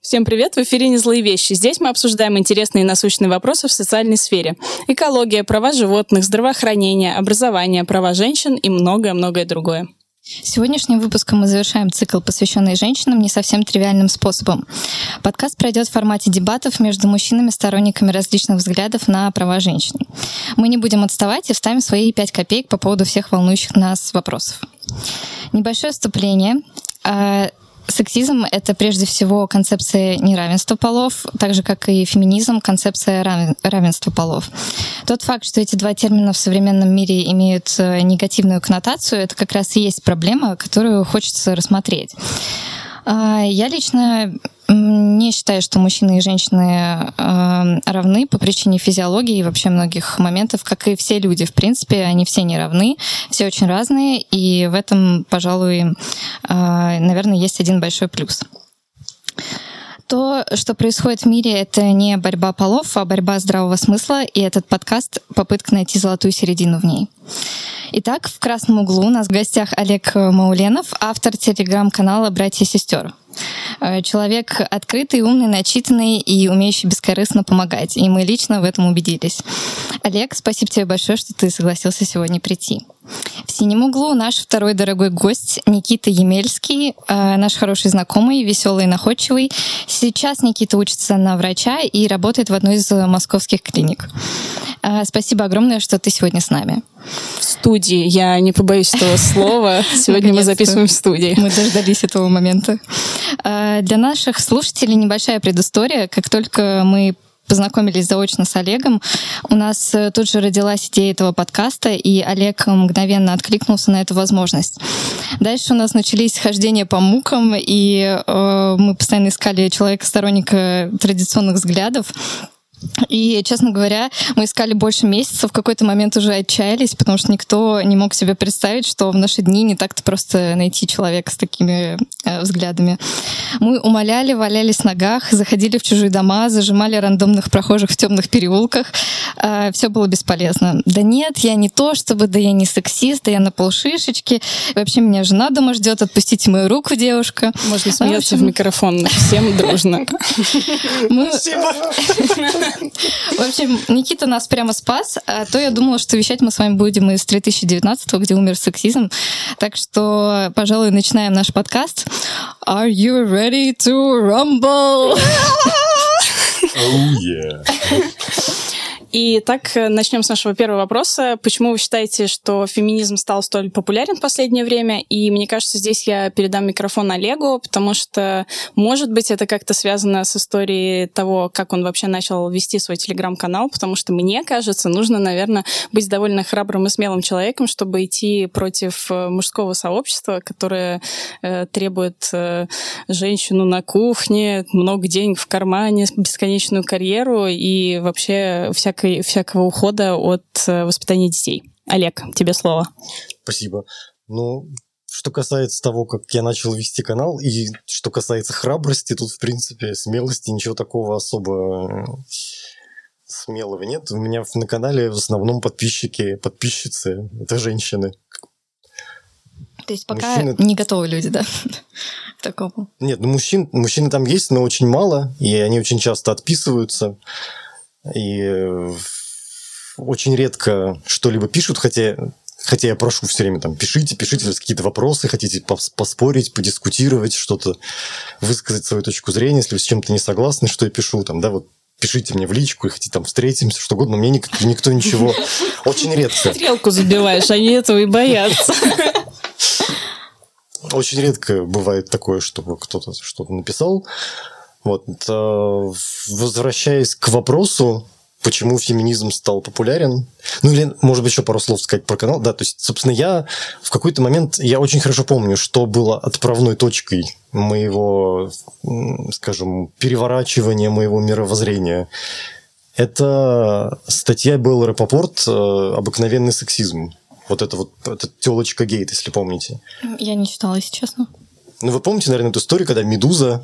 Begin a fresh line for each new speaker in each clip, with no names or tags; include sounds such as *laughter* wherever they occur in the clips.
Всем привет! В эфире «Не злые вещи». Здесь мы обсуждаем интересные и насущные вопросы в социальной сфере. Экология, права животных, здравоохранение, образование, права женщин и многое-многое другое.
Сегодняшним выпуском мы завершаем цикл, посвященный женщинам не совсем тривиальным способом. Подкаст пройдет в формате дебатов между мужчинами, сторонниками различных взглядов на права женщин. Мы не будем отставать и вставим свои пять копеек по поводу всех волнующих нас вопросов. Небольшое вступление. Сексизм — это прежде всего концепция неравенства полов, так же, как и феминизм — концепция равенства полов. Тот факт, что эти два термина в современном мире имеют э, негативную коннотацию, это как раз и есть проблема, которую хочется рассмотреть. А, я лично не считаю, что мужчины и женщины э, равны по причине физиологии и вообще многих моментов, как и все люди. В принципе, они все не равны, все очень разные, и в этом, пожалуй, э, наверное, есть один большой плюс. То, что происходит в мире, это не борьба полов, а борьба здравого смысла, и этот подкаст — попытка найти золотую середину в ней. Итак, в красном углу у нас в гостях Олег Мауленов, автор телеграм-канала «Братья и сестер». Э, человек открытый, умный, начитанный и умеющий бескорыстно помогать. И мы лично в этом убедились. Олег, спасибо тебе большое, что ты согласился сегодня прийти. В синем углу наш второй дорогой гость Никита Емельский, э, наш хороший знакомый, веселый и находчивый. Сейчас Никита учится на врача и работает в одной из московских клиник. Э, спасибо огромное, что ты сегодня с нами.
В студии. Я не побоюсь этого слова. *laughs* Сегодня мы записываем в студии.
Мы дождались этого момента. Э, для наших слушателей небольшая предыстория. Как только мы познакомились заочно с Олегом. У нас э, тут же родилась идея этого подкаста, и Олег мгновенно откликнулся на эту возможность. Дальше у нас начались хождения по мукам, и э, мы постоянно искали человека-сторонника традиционных взглядов. И, честно говоря, мы искали больше месяцев, в какой-то момент уже отчаялись, потому что никто не мог себе представить, что в наши дни не так-то просто найти человека с такими э, взглядами. Мы умоляли, валялись в ногах, заходили в чужие дома, зажимали рандомных прохожих в темных переулках. Э, все было бесполезно. Да нет, я не то, чтобы, да я не сексист, да я на полшишечки. Вообще меня жена дома ждет, отпустите мою руку, девушка.
Можно смеяться в, общем... в микрофон всем дружно.
Спасибо. В общем, Никита нас прямо спас, а то я думала, что вещать мы с вами будем из 3019 где умер сексизм. Так что, пожалуй, начинаем наш подкаст. Are you ready to rumble?
Oh yeah.
И так э, начнем с нашего первого вопроса. Почему вы считаете, что феминизм стал столь популярен в последнее время? И мне кажется, здесь я передам микрофон Олегу, потому что, может быть, это как-то связано с историей того, как он вообще начал вести свой телеграм-канал, потому что, мне кажется, нужно, наверное, быть довольно храбрым и смелым человеком, чтобы идти против э, мужского сообщества, которое э, требует э, женщину на кухне, много денег в кармане, бесконечную карьеру и вообще всякое всякой, всякого ухода от э, воспитания детей. Олег, тебе слово.
Спасибо. Ну, что касается того, как я начал вести канал, и что касается храбрости, тут, в принципе, смелости, ничего такого особо э, смелого нет. У меня на канале в основном подписчики, подписчицы, это женщины.
То есть пока Мужчины... не готовы люди, да, *laughs* к такому?
Нет, ну мужчин, мужчины там есть, но очень мало, и они очень часто отписываются. И э, очень редко что-либо пишут, хотя Хотя я прошу все время там, пишите, пишите какие-то вопросы, хотите поспорить, подискутировать, что-то, высказать свою точку зрения, если вы с чем-то не согласны, что я пишу, там, да, вот пишите мне в личку, и хотите там встретимся, что угодно, мне никак, никто ничего. Очень редко.
Стрелку забиваешь, они этого и боятся.
Очень редко бывает такое, чтобы кто-то что-то написал. Вот. Э, возвращаясь к вопросу, почему феминизм стал популярен. Ну или, может быть, еще пару слов сказать про канал. Да, то есть, собственно, я в какой-то момент, я очень хорошо помню, что было отправной точкой моего, скажем, переворачивания моего мировоззрения. Это статья был Рапопорт э, «Обыкновенный сексизм». Вот это вот, это телочка Гейт, если помните.
Я не читала, если честно.
Ну, вы помните, наверное, эту историю, когда Медуза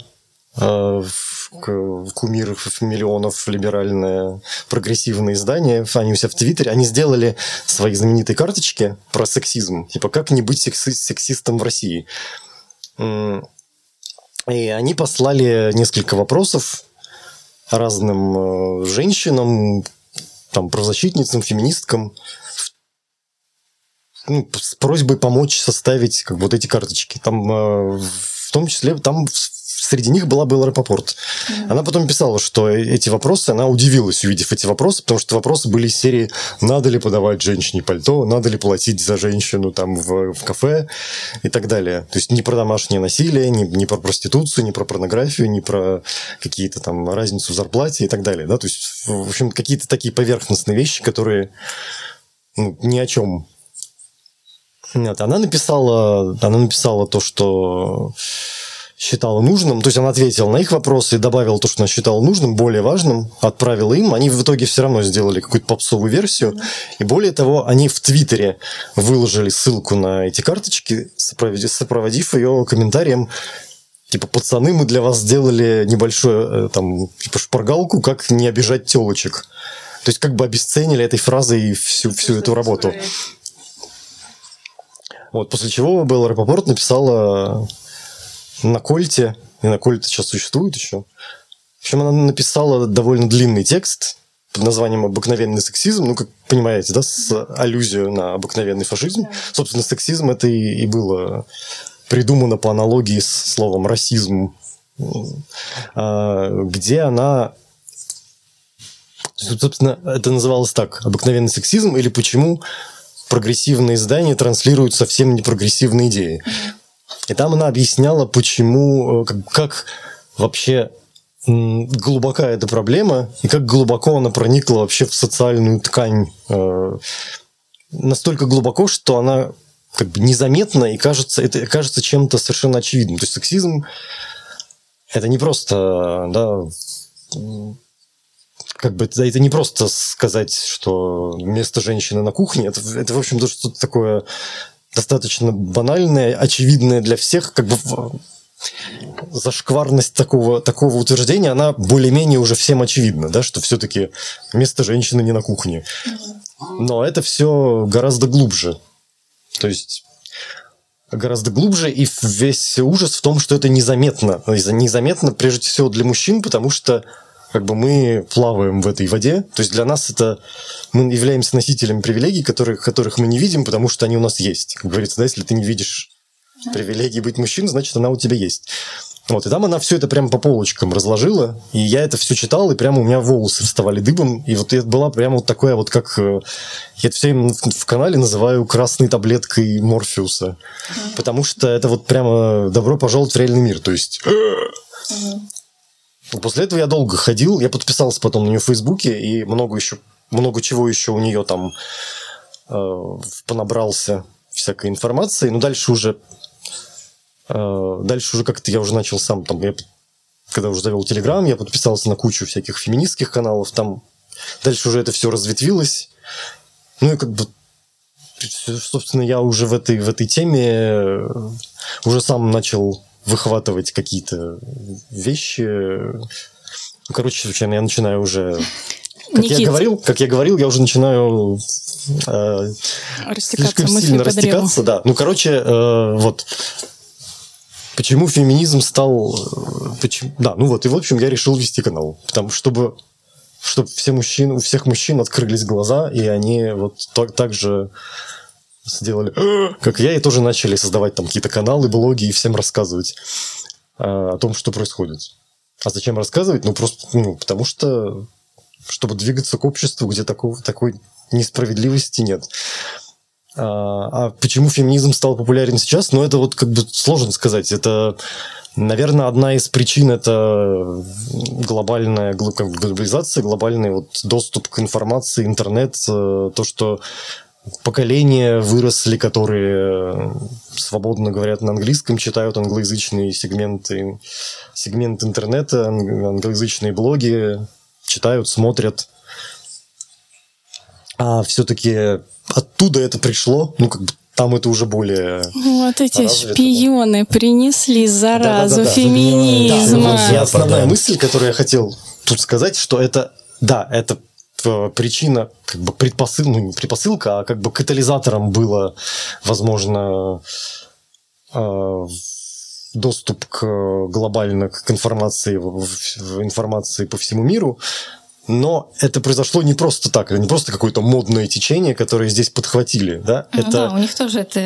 кумир миллионов либеральное прогрессивное издание, они у себя в Твиттере, они сделали свои знаменитые карточки про сексизм, типа как не быть секси- сексистом в России. И они послали несколько вопросов разным э, женщинам, там, правозащитницам, феминисткам, ну, с просьбой помочь составить как вот эти карточки. Там э, в том числе там среди них была Белла Рапопорт. Mm-hmm. Она потом писала, что эти вопросы, она удивилась, увидев эти вопросы, потому что вопросы были из серии «Надо ли подавать женщине пальто? Надо ли платить за женщину там в, в кафе?» и так далее. То есть не про домашнее насилие, не, не про проституцию, не про порнографию, не про какие-то там разницу в зарплате и так далее. Да? То есть, в общем, какие-то такие поверхностные вещи, которые ну, ни о чем нет, она написала, она написала то, что считала нужным, то есть она ответила на их вопросы и добавила то, что она считала нужным, более важным, отправила им. Они в итоге все равно сделали какую-то попсовую версию. И более того, они в Твиттере выложили ссылку на эти карточки, сопроводив ее комментарием Типа, пацаны, мы для вас сделали небольшую э, там, типа, шпаргалку, как не обижать телочек. То есть, как бы обесценили этой фразой всю, всю эту работу. Вот, после чего Белла Рапопорт написала на Кольте, и на Кольте сейчас существует еще. В общем, она написала довольно длинный текст под названием «Обыкновенный сексизм», ну, как понимаете, да, с аллюзию на обыкновенный фашизм. Собственно, сексизм это и, и было придумано по аналогии с словом «расизм», а, где она Собственно, это называлось так, обыкновенный сексизм, или почему прогрессивные издания транслируют совсем не прогрессивные идеи. И там она объясняла, почему, э, как, как вообще глубока эта проблема и как глубоко она проникла вообще в социальную ткань. Э, настолько глубоко, что она как бы незаметна и кажется, это кажется чем-то совершенно очевидным. То есть сексизм это не просто, да, как бы это не просто сказать, что место женщины на кухне, это, это в общем, то что-то такое достаточно банальное, очевидное для всех, как бы зашкварность такого, такого утверждения, она более-менее уже всем очевидна, да, что все-таки место женщины не на кухне. Но это все гораздо глубже. То есть гораздо глубже, и весь ужас в том, что это незаметно. Незаметно, прежде всего, для мужчин, потому что как бы мы плаваем в этой воде. То есть для нас это мы являемся носителями привилегий, которых, которых мы не видим, потому что они у нас есть. Как говорится, да, если ты не видишь привилегии быть мужчиной, значит, она у тебя есть. Вот, и там она все это прямо по полочкам разложила, и я это все читал, и прямо у меня волосы вставали дыбом, и вот это была прямо вот такое вот, как... Э, я это все в канале называю красной таблеткой Морфеуса, mm-hmm. потому что это вот прямо добро пожаловать в реальный мир, то есть... Mm-hmm. После этого я долго ходил, я подписался потом на нее в Фейсбуке, и много еще, много чего еще у нее там э, понабрался всякой информации. Но дальше уже, э, дальше уже как-то я уже начал сам там, я, когда уже завел Телеграм, я подписался на кучу всяких феминистских каналов, там дальше уже это все разветвилось. Ну и как бы собственно, я уже в этой, в этой теме э, уже сам начал выхватывать какие-то вещи. Ну, короче, случайно я начинаю уже... Как Никит. я говорил, как я говорил, я уже начинаю э, слишком сильно растекаться, да. Ну, короче, э, вот почему феминизм стал, э, почему, да, ну вот и в общем я решил вести канал, потому чтобы чтобы все мужчины, у всех мужчин открылись глаза и они вот так, так же сделали, *gasps* как я, и тоже начали создавать там какие-то каналы, блоги и всем рассказывать э, о том, что происходит. А зачем рассказывать? Ну, просто ну, потому что, чтобы двигаться к обществу, где такого, такой несправедливости нет. А, а почему феминизм стал популярен сейчас? Ну, это вот как бы сложно сказать. Это, наверное, одна из причин это глобальная глобализация, глобальный вот доступ к информации, интернет, э, то, что поколения выросли, которые э, свободно говорят на английском, читают англоязычные сегменты, сегмент интернета, англоязычные блоги, читают, смотрят. А все-таки оттуда это пришло, ну, как бы там это уже более...
Вот эти развито, шпионы да. принесли заразу да, да, да, феминизма.
Да, да, основная мысль, которую я хотел тут сказать, что это, да, это Э, причина, как бы предпосыл, ну не предпосылка, а как бы катализатором было, возможно, э, доступ к глобально к информации, в информации по всему миру, но это произошло не просто так, это не просто какое-то модное течение, которое здесь подхватили, да?
Ну
это,
да, у них тоже это,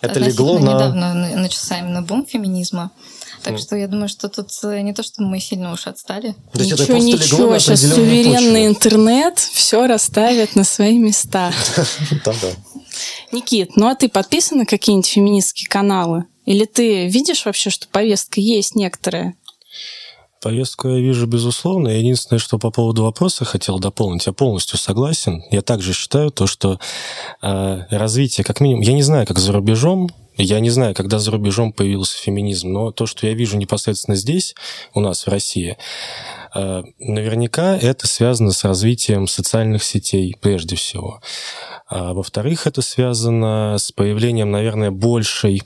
это легло на... недавно начался именно бум феминизма. Так что я думаю, что тут э, не то, что мы сильно уж отстали.
То ничего, это ничего, сейчас суверенный почву. интернет все расставит на свои места. *laughs* Никит, ну а ты подписан на какие-нибудь феминистские каналы? Или ты видишь вообще, что повестка есть некоторая?
Повестку я вижу, безусловно. Единственное, что по поводу вопроса хотел дополнить, я полностью согласен. Я также считаю то, что э, развитие, как минимум, я не знаю, как за рубежом, я не знаю, когда за рубежом появился феминизм, но то, что я вижу непосредственно здесь, у нас в России, э, наверняка это связано с развитием социальных сетей прежде всего. А во-вторых, это связано с появлением, наверное, большей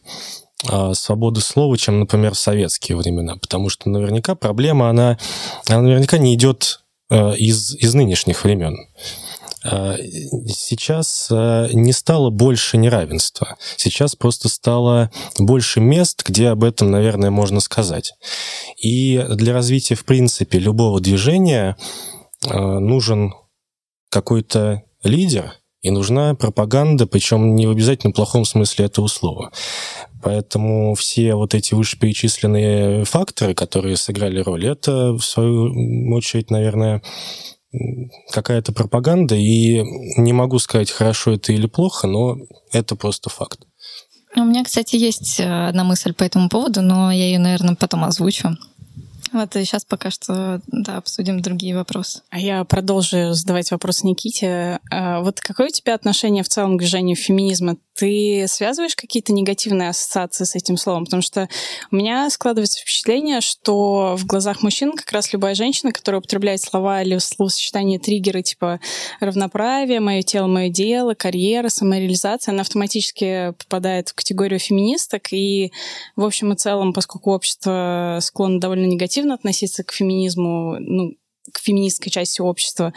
а, свободы слова, чем, например, в советские времена. Потому что наверняка проблема, она, она наверняка не идет э, из, из нынешних времен. А, сейчас э, не стало больше неравенства. Сейчас просто стало больше мест, где об этом, наверное, можно сказать. И для развития, в принципе, любого движения э, нужен какой-то лидер, и нужна пропаганда, причем не в обязательно плохом смысле этого слова. Поэтому все вот эти вышеперечисленные факторы, которые сыграли роль, это, в свою очередь, наверное, какая-то пропаганда, и не могу сказать, хорошо это или плохо, но это просто факт.
У меня, кстати, есть э, одна мысль по этому поводу, но я ее, наверное, потом озвучу. Вот и сейчас пока что, да, обсудим другие вопросы.
А я продолжу задавать вопрос Никите. А вот какое у тебя отношение в целом к движению феминизма? Ты связываешь какие-то негативные ассоциации с этим словом? Потому что у меня складывается впечатление, что в глазах мужчин как раз любая женщина, которая употребляет слова или словосочетание триггеры типа равноправие, мое тело, мое дело, карьера, самореализация, она автоматически попадает в категорию феминисток. И в общем и целом, поскольку общество склонно довольно негативно относиться к феминизму, ну, к феминистской части общества,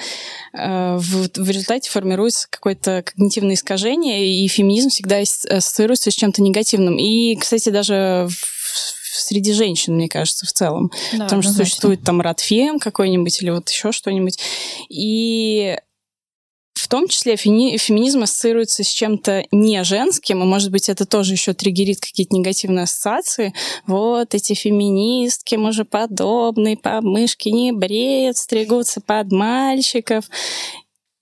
э, в, в результате формируется какое-то когнитивное искажение, и феминизм всегда ассоциируется с чем-то негативным. И, кстати, даже в, среди женщин, мне кажется, в целом. Да, Потому что существует там радфем какой-нибудь или вот еще что-нибудь. И том числе феми феминизм ассоциируется с чем-то не женским, и, может быть, это тоже еще триггерит какие-то негативные ассоциации. Вот эти феминистки, мужеподобные, мышки не бреют, стригутся под мальчиков.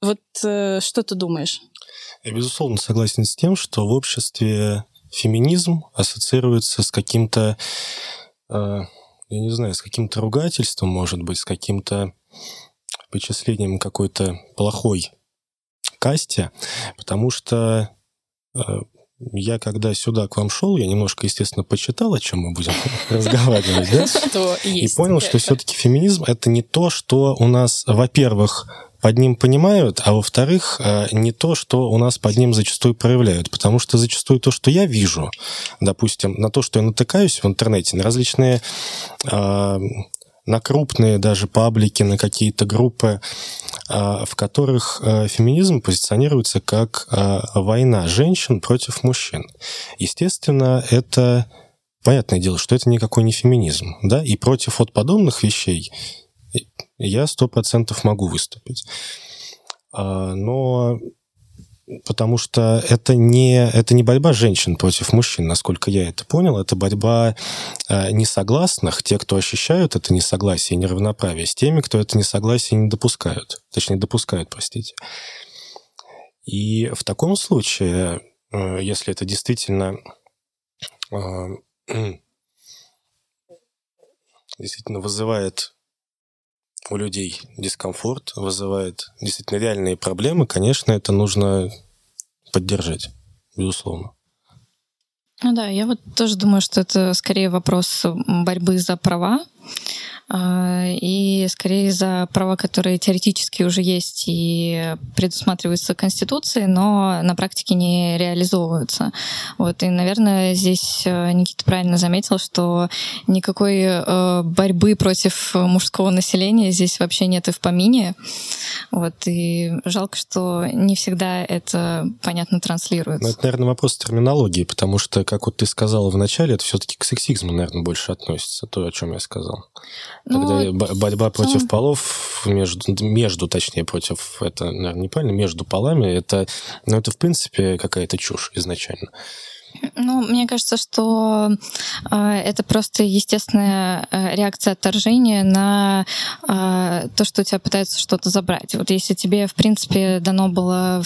Вот э, что ты думаешь?
Я, безусловно, согласен с тем, что в обществе феминизм ассоциируется с каким-то, э, я не знаю, с каким-то ругательством, может быть, с каким-то вычислением какой-то плохой касте, потому что э, я когда сюда к вам шел, я немножко, естественно, почитал, о чем мы будем *laughs* разговаривать, да? *laughs* И понял, что все-таки феминизм это не то, что у нас, во-первых, под ним понимают, а во-вторых, э, не то, что у нас под ним зачастую проявляют. Потому что зачастую то, что я вижу, допустим, на то, что я натыкаюсь в интернете, на различные э, на крупные даже паблики, на какие-то группы, а, в которых а, феминизм позиционируется как а, война женщин против мужчин. Естественно, это понятное дело, что это никакой не феминизм, да, и против вот подобных вещей я сто процентов могу выступить. Но потому что это не, это не борьба женщин против мужчин, насколько я это понял, это борьба э, несогласных, те, кто ощущают это несогласие и неравноправие, с теми, кто это несогласие не допускают, точнее, допускают, простите. И в таком случае, э, если это действительно э, *clears throat* действительно вызывает у людей дискомфорт, вызывает действительно реальные проблемы, конечно, это нужно поддержать, безусловно.
Ну да, я вот тоже думаю, что это скорее вопрос борьбы за права, и скорее за права, которые теоретически уже есть и предусматриваются Конституцией, но на практике не реализовываются. Вот, и, наверное, здесь э, Никита правильно заметил, что никакой э, борьбы против мужского населения здесь вообще нет и в помине. Вот, и жалко, что не всегда это понятно транслируется.
Ну, это, наверное, вопрос терминологии, потому что, как вот ты сказала в начале, это все-таки к сексизму, наверное, больше относится, то, о чем я сказал. Ну, Когда борьба против полов, между, между, точнее, против, это, наверное, неправильно, между полами, это, ну, это, в принципе, какая-то чушь изначально.
Ну, мне кажется, что э, это просто естественная э, реакция отторжения на э, то, что у тебя пытаются что-то забрать. Вот если тебе, в принципе, дано было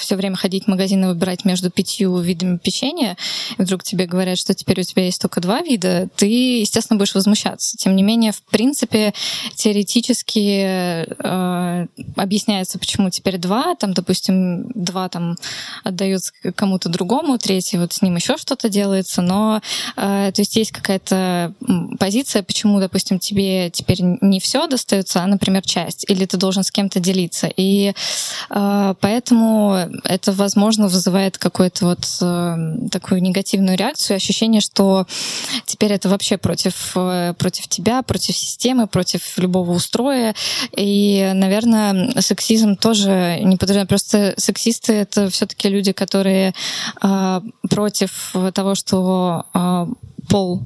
все время ходить в магазин и выбирать между пятью видами печенья, и вдруг тебе говорят, что теперь у тебя есть только два вида, ты, естественно, будешь возмущаться. Тем не менее, в принципе, теоретически э, объясняется, почему теперь два. Там, допустим, два там отдаются кому-то другому, третий вот с ним еще что-то делается, но э, то есть есть какая-то позиция, почему, допустим, тебе теперь не все достается, а, например, часть, или ты должен с кем-то делиться. И э, поэтому это, возможно, вызывает какую-то вот э, такую негативную реакцию, ощущение, что теперь это вообще против, э, против тебя, против системы, против любого устроя. И, наверное, сексизм тоже не подразумевает. Просто сексисты — это все таки люди, которые э, против того, что э, пол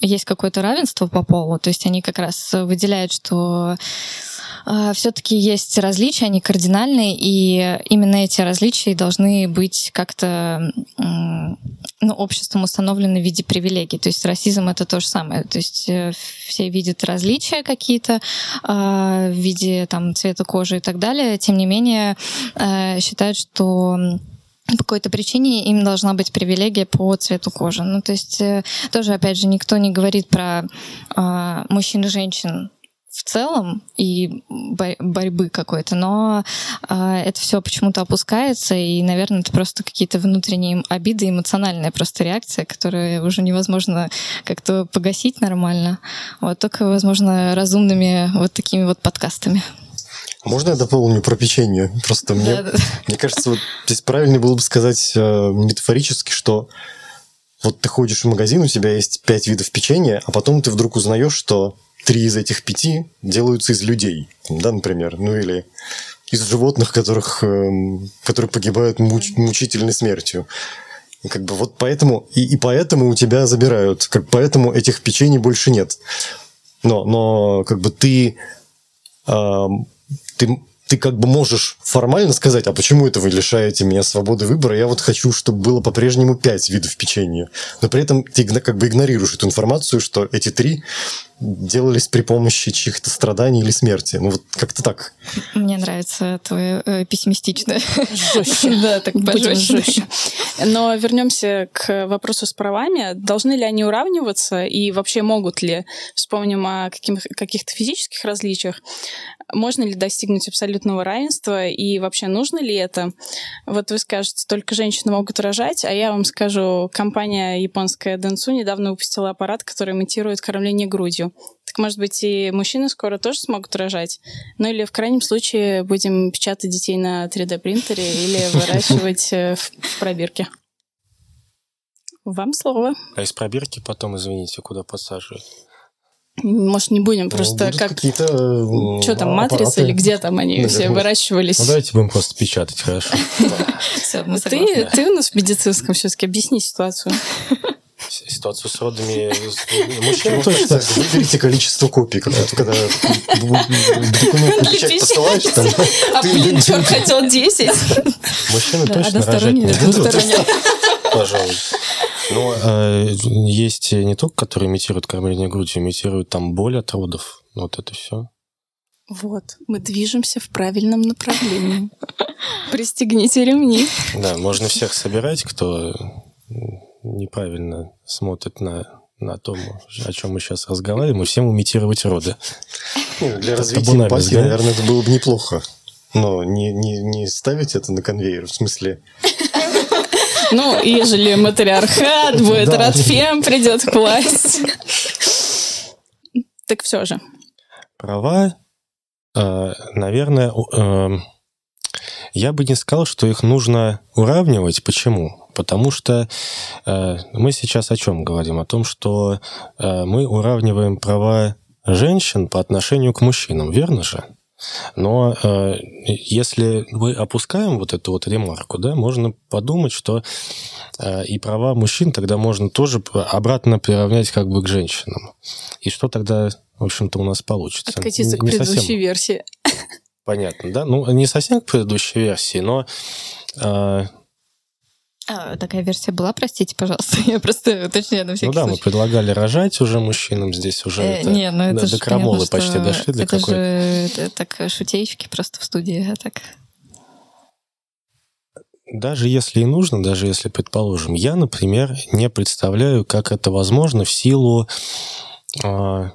есть какое-то равенство по полу, то есть они как раз выделяют, что а, все-таки есть различия, они кардинальные, и именно эти различия должны быть как-то ну, обществом установлены в виде привилегий. То есть расизм это то же самое. То есть э, все видят различия какие-то а, в виде там, цвета кожи и так далее. Тем не менее, э, считают, что по какой-то причине им должна быть привилегия по цвету кожи. Ну, то есть э, тоже, опять же, никто не говорит про э, мужчин и женщин в целом и борьбы какой-то, но э, это все почему-то опускается, и, наверное, это просто какие-то внутренние обиды, эмоциональная просто реакция, которую уже невозможно как-то погасить нормально. Вот только, возможно, разумными вот такими вот подкастами.
Можно я дополню про печенье? Просто мне, да, да. мне кажется, вот здесь правильно было бы сказать э, метафорически, что вот ты ходишь в магазин, у тебя есть пять видов печенья, а потом ты вдруг узнаешь, что три из этих пяти делаются из людей, да, например, ну или из животных, которых, эм, которые погибают муч, мучительной смертью. И как бы вот поэтому и, и поэтому у тебя забирают, как поэтому этих печений больше нет. Но, но как бы ты, э, ты ты как бы можешь формально сказать, а почему это вы лишаете меня свободы выбора? Я вот хочу, чтобы было по-прежнему пять видов печенья. Но при этом ты как бы игнорируешь эту информацию, что эти три делались при помощи чьих-то страданий или смерти. Ну вот как-то так.
Мне нравится твое э, пессимистичное.
Жестче. Да, так пожестче. Но вернемся к вопросу с правами. Должны ли они уравниваться и вообще могут ли? Вспомним о каких-то физических различиях. Можно ли достигнуть абсолютного равенства и вообще нужно ли это? Вот вы скажете, только женщины могут рожать, а я вам скажу, компания японская Dentsu недавно выпустила аппарат, который имитирует кормление грудью. Так, может быть, и мужчины скоро тоже смогут рожать? Ну или в крайнем случае будем печатать детей на 3D-принтере или *laughs* выращивать э, в пробирке? Вам слово.
А из пробирки потом, извините, куда подсаживать?
Может, не будем, ну, просто как... какие-то... Что там, матрицы или где там они ну, все выращивались? Ну,
давайте будем просто печатать, хорошо. *laughs*
Ты, ты у нас в медицинском все-таки объясни ситуацию
ситуацию с родами *laughs*
мужчин. Точно. Выберите количество копий, когда, когда документ на печать посылаешь. Там,
а *laughs* Плинчук хотел 10.
Мужчины точно рожать не будут. Пожалуй. Но э, есть не только, которые имитируют кормление грудью, имитируют там боль от родов. Вот это все.
Вот, мы движемся в правильном направлении. *laughs* Пристегните ремни.
Да, можно всех собирать, кто неправильно смотрит на, на том, о чем мы сейчас разговариваем, и всем имитировать роды.
Ну, для развития эмпатии, да? наверное, это было бы неплохо. Но не, не, не ставить это на конвейер, в смысле...
Ну, ежели матриархат, будет Радфем, придет к власти. Так все же,
права, э, наверное, э, я бы не сказал, что их нужно уравнивать. Почему? Потому что э, мы сейчас о чем говорим? О том, что э, мы уравниваем права женщин по отношению к мужчинам, верно же? Но э, если мы опускаем вот эту вот ремарку, да, можно подумать, что э, и права мужчин тогда можно тоже обратно приравнять как бы к женщинам. И что тогда, в общем-то, у нас получится?
Откатиться не, к предыдущей совсем... версии.
Понятно, да? Ну, не совсем к предыдущей версии, но э,
а, такая версия была, простите, пожалуйста. *laughs* Я просто уточняю на всякий
Ну да,
случай.
мы предлагали рожать уже мужчинам здесь уже э, это, не, ну это до, до крамолы понятно, почти дошли. Для
это
какой же
это, так шутеечки просто в студии, а так...
Даже если и нужно, даже если, предположим, я, например, не представляю, как это возможно в силу, э,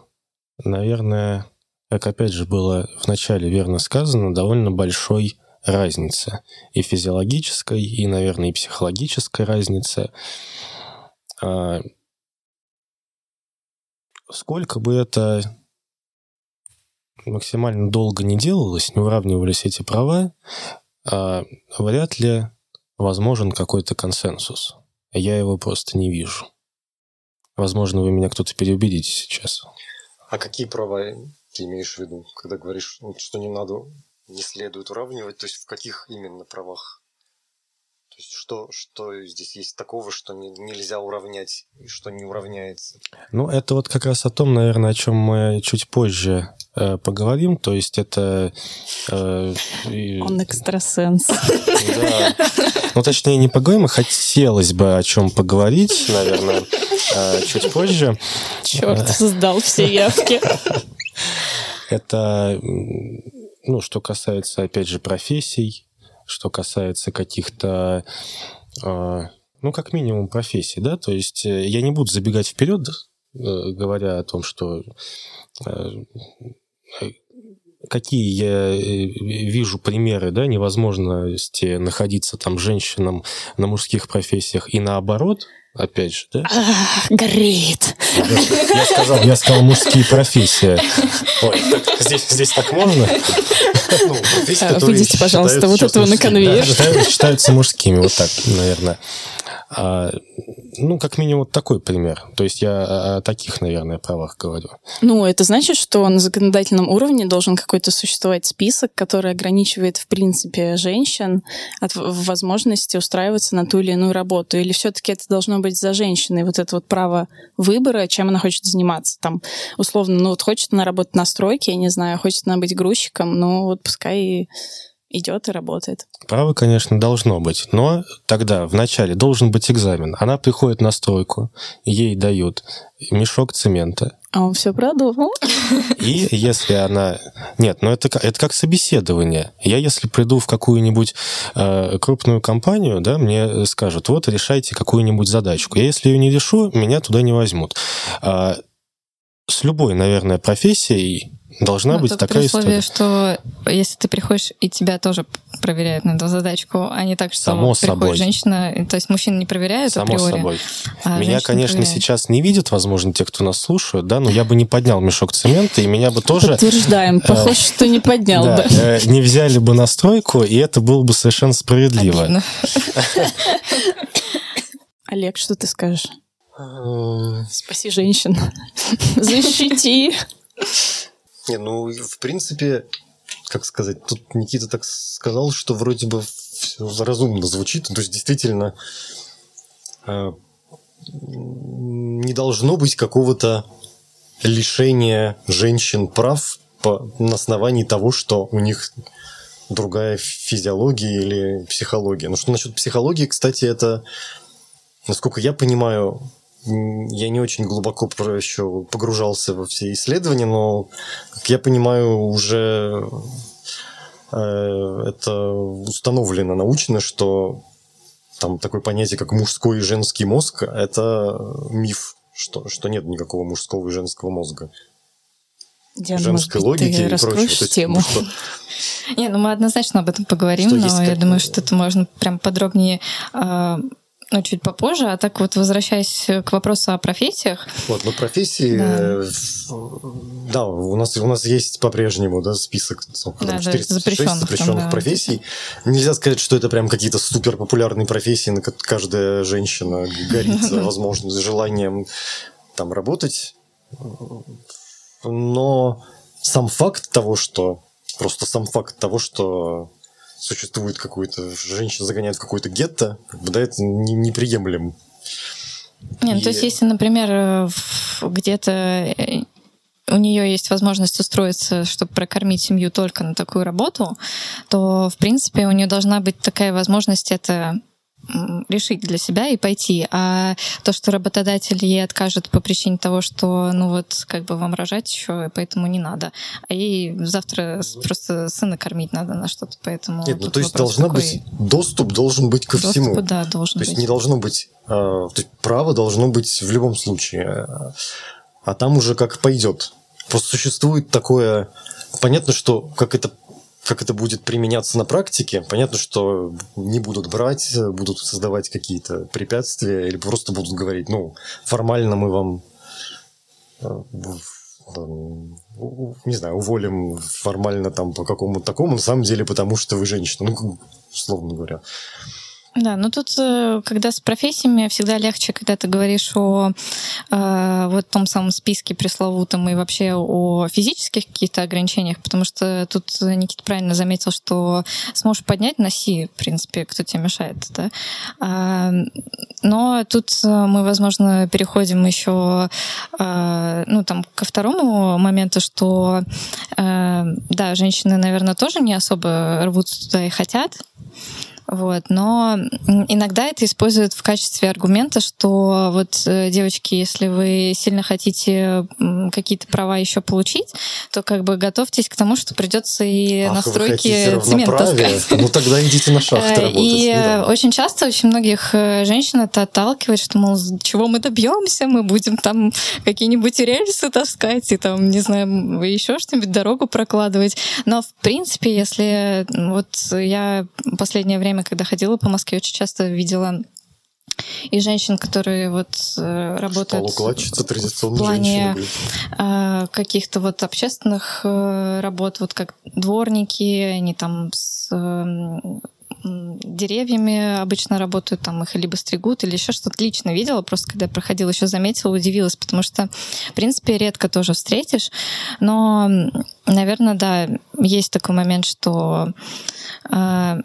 наверное, как опять же было вначале верно сказано, довольно большой разница. И физиологической, и, наверное, и психологической разницы. А, сколько бы это максимально долго не делалось, не уравнивались эти права, а, вряд ли возможен какой-то консенсус. Я его просто не вижу. Возможно, вы меня кто-то переубедите сейчас.
А какие права ты имеешь в виду, когда говоришь, что не надо не следует уравнивать, то есть в каких именно правах? То есть что, что здесь есть такого, что не, нельзя уравнять и что не уравняется?
Ну, это вот как раз о том, наверное, о чем мы чуть позже э, поговорим. То есть это...
Э, Он экстрасенс.
Да. Ну, точнее, не поговорим, а хотелось бы о чем поговорить, наверное, э, чуть позже.
Черт, создал все явки.
Это ну, что касается, опять же, профессий, что касается каких-то, э, ну, как минимум, профессий, да, то есть э, я не буду забегать вперед, э, говоря о том, что э, какие я вижу примеры да, невозможности находиться там женщинам на мужских профессиях и наоборот, опять же, да?
Горит.
Я сказал, я сказал мужские профессии. Ой, так, здесь, здесь так можно?
Ну, Выйдите, пожалуйста, вот этого на конвейер.
Считаются мужскими, вот так, наверное. А, ну, как минимум, такой пример. То есть я о таких, наверное, правах говорю.
Ну, это значит, что на законодательном уровне должен какой-то существовать список, который ограничивает, в принципе, женщин от возможности устраиваться на ту или иную работу. Или все-таки это должно быть за женщиной, вот это вот право выбора, чем она хочет заниматься. Там, условно, ну, вот хочет она работать на стройке, я не знаю, хочет она быть грузчиком, ну, вот пускай и идет и работает.
Право, конечно, должно быть, но тогда вначале должен быть экзамен. Она приходит на стройку, ей дают мешок цемента.
А он все продумал.
И если она... Нет, ну это, это как собеседование. Я если приду в какую-нибудь э, крупную компанию, да, мне скажут, вот решайте какую-нибудь задачку. Я если ее не решу, меня туда не возьмут. А, с любой, наверное, профессией Должна ну, быть такая
при условии, история. что если ты приходишь, и тебя тоже проверяют на эту задачку, а не так, что Само приходит собой. женщина, то есть мужчин не проверяют
Само априори. собой. А меня, конечно, проверяют. сейчас не видят, возможно, те, кто нас слушают, да, но я бы не поднял мешок цемента, и меня бы тоже...
Подтверждаем, э, похоже, что не поднял бы.
Э, не взяли бы на стройку, и это было бы совершенно справедливо. *laughs*
Олег, что ты скажешь? Э, Спаси женщин. *laughs* Защити.
Не, ну, в принципе, как сказать, тут Никита так сказал, что вроде бы все разумно звучит. То есть, действительно, э, не должно быть какого-то лишения женщин прав по, на основании того, что у них другая физиология или психология. Ну, что насчет психологии, кстати, это, насколько я понимаю, я не очень глубоко еще погружался во все исследования, но, как я понимаю, уже э, это установлено научно, что там такое понятие, как мужской и женский мозг, это миф, что, что нет никакого мужского и женского мозга.
Диана, женской может логики ты и прочего. То есть, тему. Что... *laughs*
Не, ну мы однозначно об этом поговорим, что но я думаю, что это можно прям подробнее э, ну, чуть попозже. А так вот, возвращаясь к вопросу о профессиях.
Вот, ну, профессии, да, да у, нас, у нас есть по-прежнему да, список
да, 406 запрещенных,
запрещенных там, да. профессий. Нельзя сказать, что это прям какие-то супер популярные профессии, на каждая женщина горит *laughs* возможно, желанием там работать. Но сам факт того, что просто сам факт того, что существует какой-то женщина загоняет в какой-то гетто, да, это не, неприемлем.
Не, ну, и... то есть, если, например, э, где-то э, у нее есть возможность устроиться, чтобы прокормить семью только на такую работу, то, в принципе, у нее должна быть такая возможность это решить для себя и пойти. А то, что работодатель ей откажет по причине того, что, ну вот, как бы вам рожать еще, поэтому не надо. А ей завтра просто сына кормить надо на что-то, поэтому...
Нет, ну то есть должна такой... быть, доступ должен быть ко доступ, всему.
да, должен
То
быть.
есть не должно быть, э, то есть право должно быть в любом случае. А там уже как пойдет. Просто существует такое... Понятно, что как это как это будет применяться на практике, понятно, что не будут брать, будут создавать какие-то препятствия или просто будут говорить, ну, формально мы вам э, не знаю, уволим формально там по какому-то такому, на самом деле потому что вы женщина, ну, условно говоря.
Да, ну тут, э, когда с профессиями, всегда легче, когда ты говоришь о э, вот том самом списке пресловутом и вообще о физических каких-то ограничениях, потому что тут Никита правильно заметил, что сможешь поднять, носи, в принципе, кто тебе мешает, да. А, но тут мы, возможно, переходим еще э, ну, там, ко второму моменту, что э, да, женщины, наверное, тоже не особо рвутся туда и хотят, вот. Но иногда это используют в качестве аргумента, что вот, э, девочки, если вы сильно хотите какие-то права еще получить, то как бы готовьтесь к тому, что придется и Ах, настройки цемент таскать.
Ну тогда идите на шахты
работать. И ну, очень часто очень многих э, женщин это отталкивает, что, мол, чего мы добьемся, мы будем там какие-нибудь рельсы таскать и там, не знаю, еще что-нибудь, дорогу прокладывать. Но, в принципе, если вот я последнее время когда ходила по Москве, очень часто видела и женщин, которые вот э, работают
в
плане э, каких-то вот общественных э, работ, вот как дворники, они там с э, деревьями обычно работают, там их либо стригут, или еще что-то лично видела, просто когда я проходила, еще заметила, удивилась, потому что, в принципе, редко тоже встретишь, но, наверное, да, есть такой момент, что э,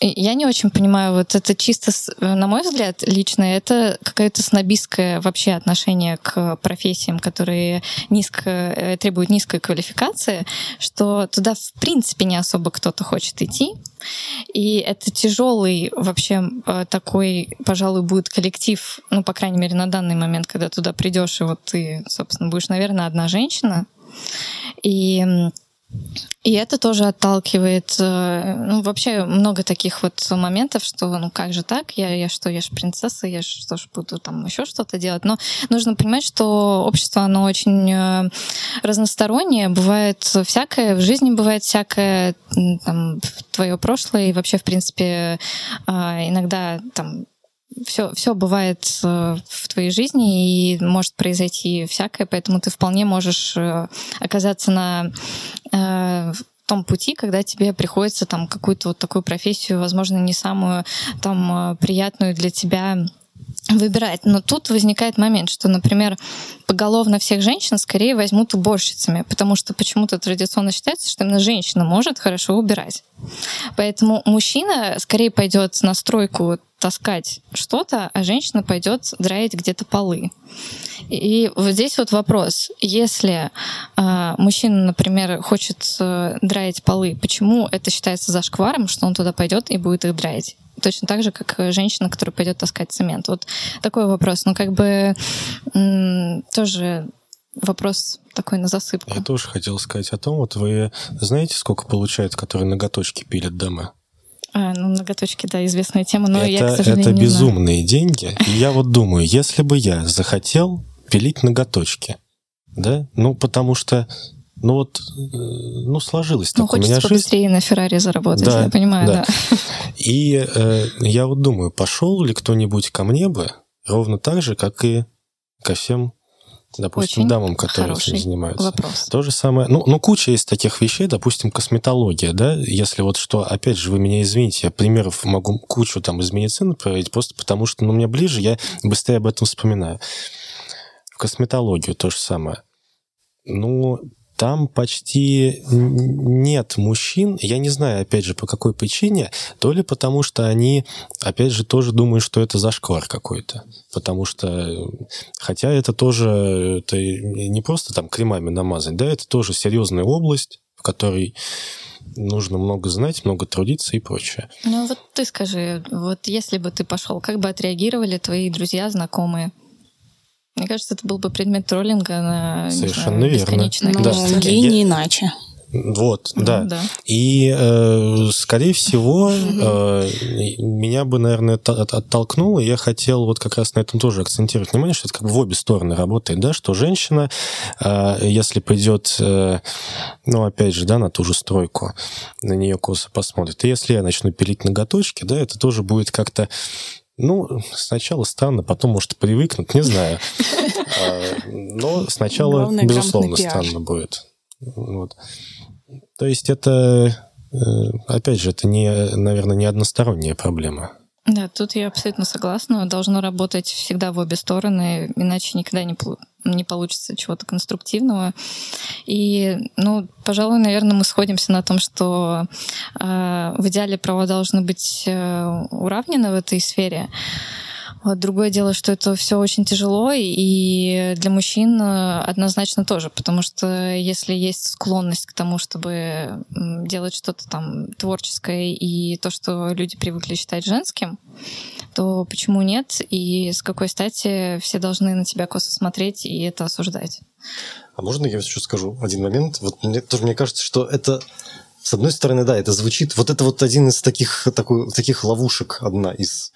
я не очень понимаю, вот это чисто, на мой взгляд, лично, это какое-то снобистское вообще отношение к профессиям, которые низко, э, требуют низкой квалификации, что туда в принципе не особо кто-то хочет идти. И это тяжелый вообще э, такой, пожалуй, будет коллектив, ну, по крайней мере, на данный момент, когда туда придешь, и вот ты, собственно, будешь, наверное, одна женщина. И и это тоже отталкивает. Э, ну, вообще много таких вот моментов, что ну как же так? Я, я что, я же принцесса, я что ж буду там еще что-то делать. Но нужно понимать, что общество, оно очень э, разностороннее. Бывает всякое, в жизни бывает всякое, там, твое прошлое и вообще, в принципе, э, иногда там все, все бывает э, в твоей жизни и может произойти всякое, поэтому ты вполне можешь э, оказаться на э, том пути, когда тебе приходится там какую-то вот такую профессию, возможно, не самую там приятную для тебя выбирать. Но тут возникает момент, что, например, поголовно всех женщин скорее возьмут уборщицами, потому что почему-то традиционно считается, что именно женщина может хорошо убирать. Поэтому мужчина скорее пойдет на стройку таскать что-то, а женщина пойдет драить где-то полы. И вот здесь вот вопрос. Если э, мужчина, например, хочет э, драить полы, почему это считается зашкваром, что он туда пойдет и будет их драить? Точно так же, как женщина, которая пойдет таскать цемент. Вот такой вопрос. Ну, как бы тоже вопрос такой на засыпку.
Я тоже хотел сказать о том, вот вы знаете, сколько получают, которые ноготочки пилят дома?
А, ну, ноготочки, да, известная тема, но это, я, к
сожалению, Это безумные знаю. деньги. И я вот думаю, если бы я захотел пилить ноготочки, да, ну, потому что ну вот, э, ну сложилось
ну,
так у
меня
жизнь.
побыстрее на Феррари заработать, да, я понимаю, да.
да. И э, я вот думаю, пошел ли кто-нибудь ко мне бы ровно так же, как и ко всем допустим, Очень дамам, которые этим занимаются.
Вопрос.
То же самое. Ну, ну, куча есть таких вещей, допустим, косметология, да, если вот что, опять же, вы меня извините, я примеров могу кучу там из медицины проводить, просто потому что, ну, мне ближе, я быстрее об этом вспоминаю. В косметологию то же самое. Ну, там почти нет мужчин. Я не знаю, опять же, по какой причине. То ли потому, что они, опять же, тоже думают, что это зашквар какой-то. Потому что, хотя это тоже, это не просто там кремами намазать, да, это тоже серьезная область, в которой нужно много знать, много трудиться и прочее.
Ну вот ты скажи, вот если бы ты пошел, как бы отреагировали твои друзья, знакомые? Мне кажется, это был бы предмет троллинга на
Совершенно
знаю,
верно.
Ну, да. не иначе.
Вот, ну, да. да. И, э, скорее всего, э, меня бы, наверное, оттолкнуло. Я хотел вот как раз на этом тоже акцентировать внимание, что это как бы в обе стороны работает, да, что женщина, э, если придет, э, ну, опять же, да, на ту же стройку, на нее косо посмотрит. И если я начну пилить ноготочки, да, это тоже будет как-то ну, сначала странно, потом, может, привыкнут, не знаю. *laughs* А, но сначала, безусловно, странно будет. Вот. То есть это, э, опять же, это, не, наверное, не односторонняя проблема.
Да, тут я абсолютно согласна. Должно работать всегда в обе стороны, иначе никогда не, не получится чего-то конструктивного. И, ну, пожалуй, наверное, мы сходимся на том, что э, в идеале права должны быть э, уравнены в этой сфере. Другое дело, что это все очень тяжело, и для мужчин э, однозначно тоже, потому что если есть склонность к тому, чтобы делать что-то там творческое и то, что люди привыкли считать женским, то почему нет? И с какой стати все должны на тебя косо смотреть и это осуждать?
А можно я еще скажу один момент? Вот мне тоже мне кажется, что это с одной стороны, да, это звучит. Вот это вот один из таких, такой, таких ловушек, одна из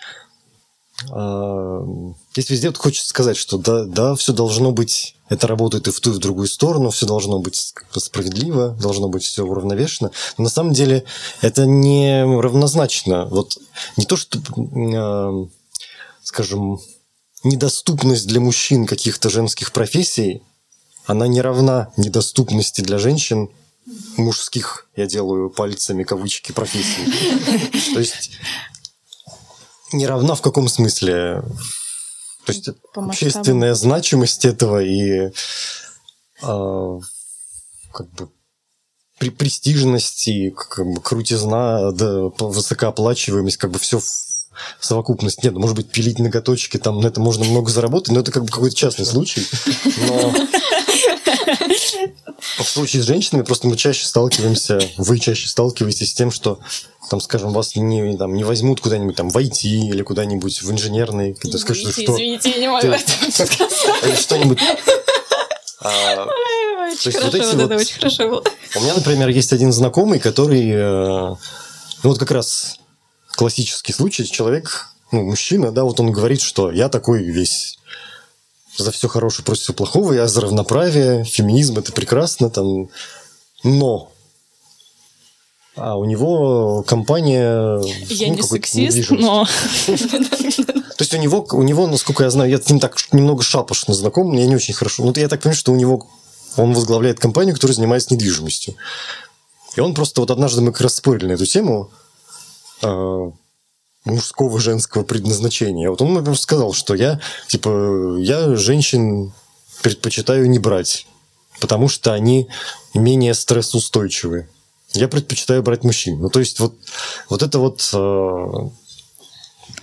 здесь везде вот хочется сказать, что да, да, все должно быть, это работает и в ту, и в другую сторону, все должно быть справедливо, должно быть все уравновешено. Но на самом деле это не равнозначно. Вот не то, что, э, скажем, недоступность для мужчин каких-то женских профессий, она не равна недоступности для женщин мужских, я делаю пальцами кавычки, профессий. *laughs* То есть не равна в каком смысле? То есть По общественная значимость этого и э, как бы при престижность и как бы крутизна, да, высокооплачиваемость, как бы все в совокупность. Нет, может быть, пилить ноготочки, там на это можно много заработать, но это как бы какой-то частный случай. Но *laughs* в случае с женщинами просто мы чаще сталкиваемся, вы чаще сталкиваетесь с тем, что там, скажем, вас не, там, не возьмут куда-нибудь там в IT или куда-нибудь в инженерный, когда скажут,
что... Извините, я не могу *laughs*
Или что-нибудь...
А, очень хорошо, вот это очень хорошо было.
У меня, например, есть один знакомый, который, э, ну вот как раз классический случай, человек, ну, мужчина, да, вот он говорит, что я такой весь за все хорошее против всего плохого, я за равноправие, феминизм это прекрасно, там, но а у него компания...
Я ну, не сексист, но... *laughs*
То есть у него, у него, насколько я знаю, я с ним так немного шапошно знаком, я не очень хорошо. Ну, я так понимаю, что у него он возглавляет компанию, которая занимается недвижимостью. И он просто вот однажды мы как раз спорили на эту тему э, мужского женского предназначения. Вот он, например, сказал, что я, типа, я женщин предпочитаю не брать, потому что они менее стрессоустойчивы я предпочитаю брать мужчин. Ну, то есть, вот, вот это вот э,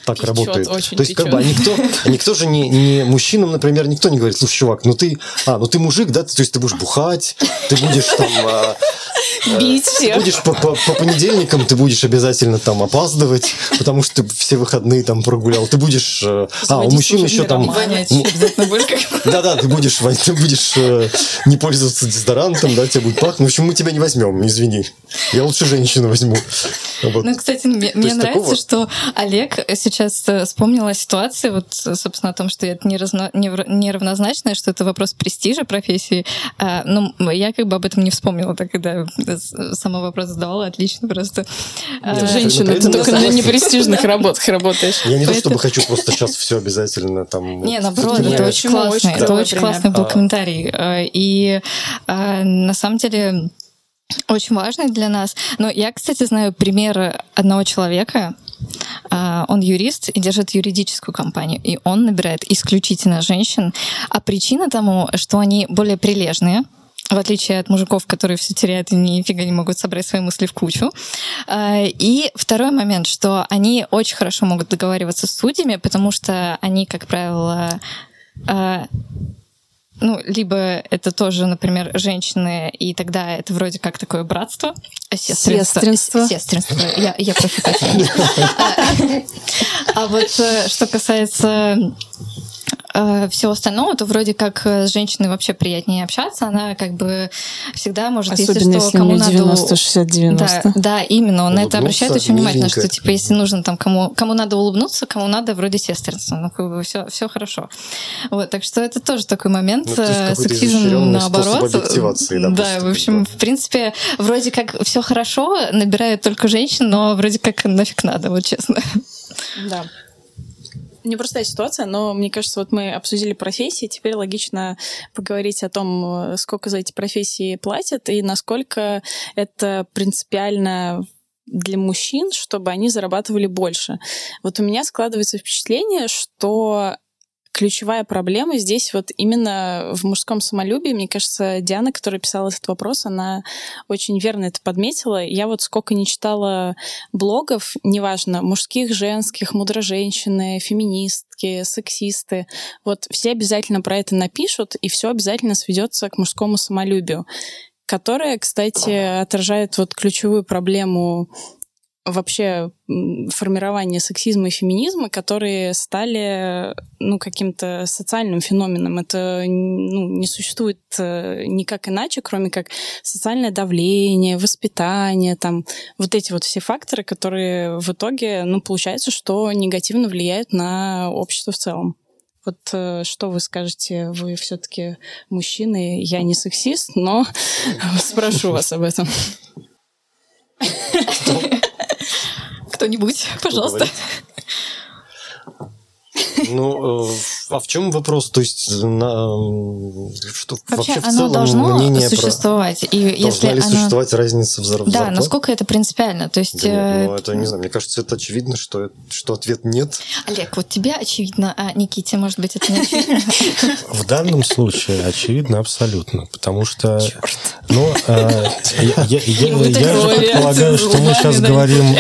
так печет, работает.
Очень
то есть, печет. как бы, а никто, а никто же не, не мужчинам, например, никто не говорит, слушай, чувак, ну ты, а, ну ты мужик, да, то есть ты будешь бухать, ты будешь там... А,
Бить всех.
Будешь по, по, по понедельникам, ты будешь обязательно там опаздывать, потому что ты все выходные там прогулял. Ты будешь... Э, а, у мужчин еще там... Да-да, ты будешь, ты будешь э, не пользоваться дезодорантом, да, тебе будет пахнуть. В общем, мы тебя не возьмем, извини. Я лучше женщину возьму.
Вот. Ну, кстати, мне, мне нравится, такого... что Олег сейчас э, вспомнила ситуацию, вот, собственно, о том, что это неразно, неравнозначно, что это вопрос престижа профессии. А, ну, я как бы об этом не вспомнила, так когда сама вопрос задавала, отлично просто.
А, Женщина, ты только на непрестижных работах работаешь.
Я не то, чтобы хочу просто сейчас все обязательно там...
Не, наоборот, это очень классно. Это очень классный был а. комментарий. И на самом деле очень важный для нас. Но я, кстати, знаю пример одного человека, он юрист и держит юридическую компанию, и он набирает исключительно женщин. А причина тому, что они более прилежные, в отличие от мужиков, которые все теряют и нифига не могут собрать свои мысли в кучу. А, и второй момент, что они очень хорошо могут договариваться с судьями, потому что они, как правило, а, ну, либо это тоже, например, женщины, и тогда это вроде как такое братство.
Сестринство. Сестринство.
Сестринство. Я, я профи *laughs* А вот э, что касается э, всего остального, то вроде как с женщиной вообще приятнее общаться. Она как бы всегда может,
Особенно если что, кому надо... 90, 60, 90.
Да, да именно. Он на это обращает очень внимательно, что типа если нужно там кому, кому надо улыбнуться, кому надо вроде сестринства. Ну, как бы все, все хорошо. Вот, так что это тоже такой момент. Ну,
э, сексизм наоборот. Да,
да, в общем, в принципе, вроде как все хорошо, набирают только женщин, но вроде как нафиг надо, вот честно.
Да непростая ситуация, но мне кажется, вот мы обсудили профессии, теперь логично поговорить о том, сколько за эти профессии платят и насколько это принципиально для мужчин, чтобы они зарабатывали больше. Вот у меня складывается впечатление, что ключевая проблема здесь вот именно в мужском самолюбии. Мне кажется, Диана, которая писала этот вопрос, она очень верно это подметила. Я вот сколько не читала блогов, неважно, мужских, женских, мудроженщины, феминистки, сексисты, вот все обязательно про это напишут, и все обязательно сведется к мужскому самолюбию которая, кстати, отражает вот ключевую проблему вообще формирования сексизма и феминизма, которые стали ну, каким-то социальным феноменом. Это ну, не существует э, никак иначе, кроме как социальное давление, воспитание, там, вот эти вот все факторы, которые в итоге, ну, получается, что негативно влияют на общество в целом. Вот э, что вы скажете? Вы все-таки мужчины, я не сексист, но *laughs* спрошу вас об этом.
Кто-нибудь, пожалуйста.
Ну, э, а в чем вопрос? То есть, на,
что вообще, вообще в целом должно мнение существовать. Про... И
Должна ли оно... существовать разница в зарплате?
Да, насколько это принципиально? То есть,
да нет, э, ну, это не знаю. Мне кажется, это очевидно, что, что ответ нет.
Олег, вот тебе очевидно, а Никите, может быть, это не очевидно?
В данном случае очевидно абсолютно, потому что... Ну, э, я предполагаю, что мы сейчас говорим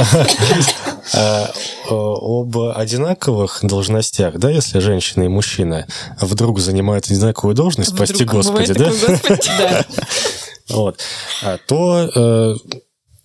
об одинаковых должностях, да, если женщина и мужчина вдруг занимают одинаковую должность, вдруг прости господи, да? *laughs* Вот. А то э,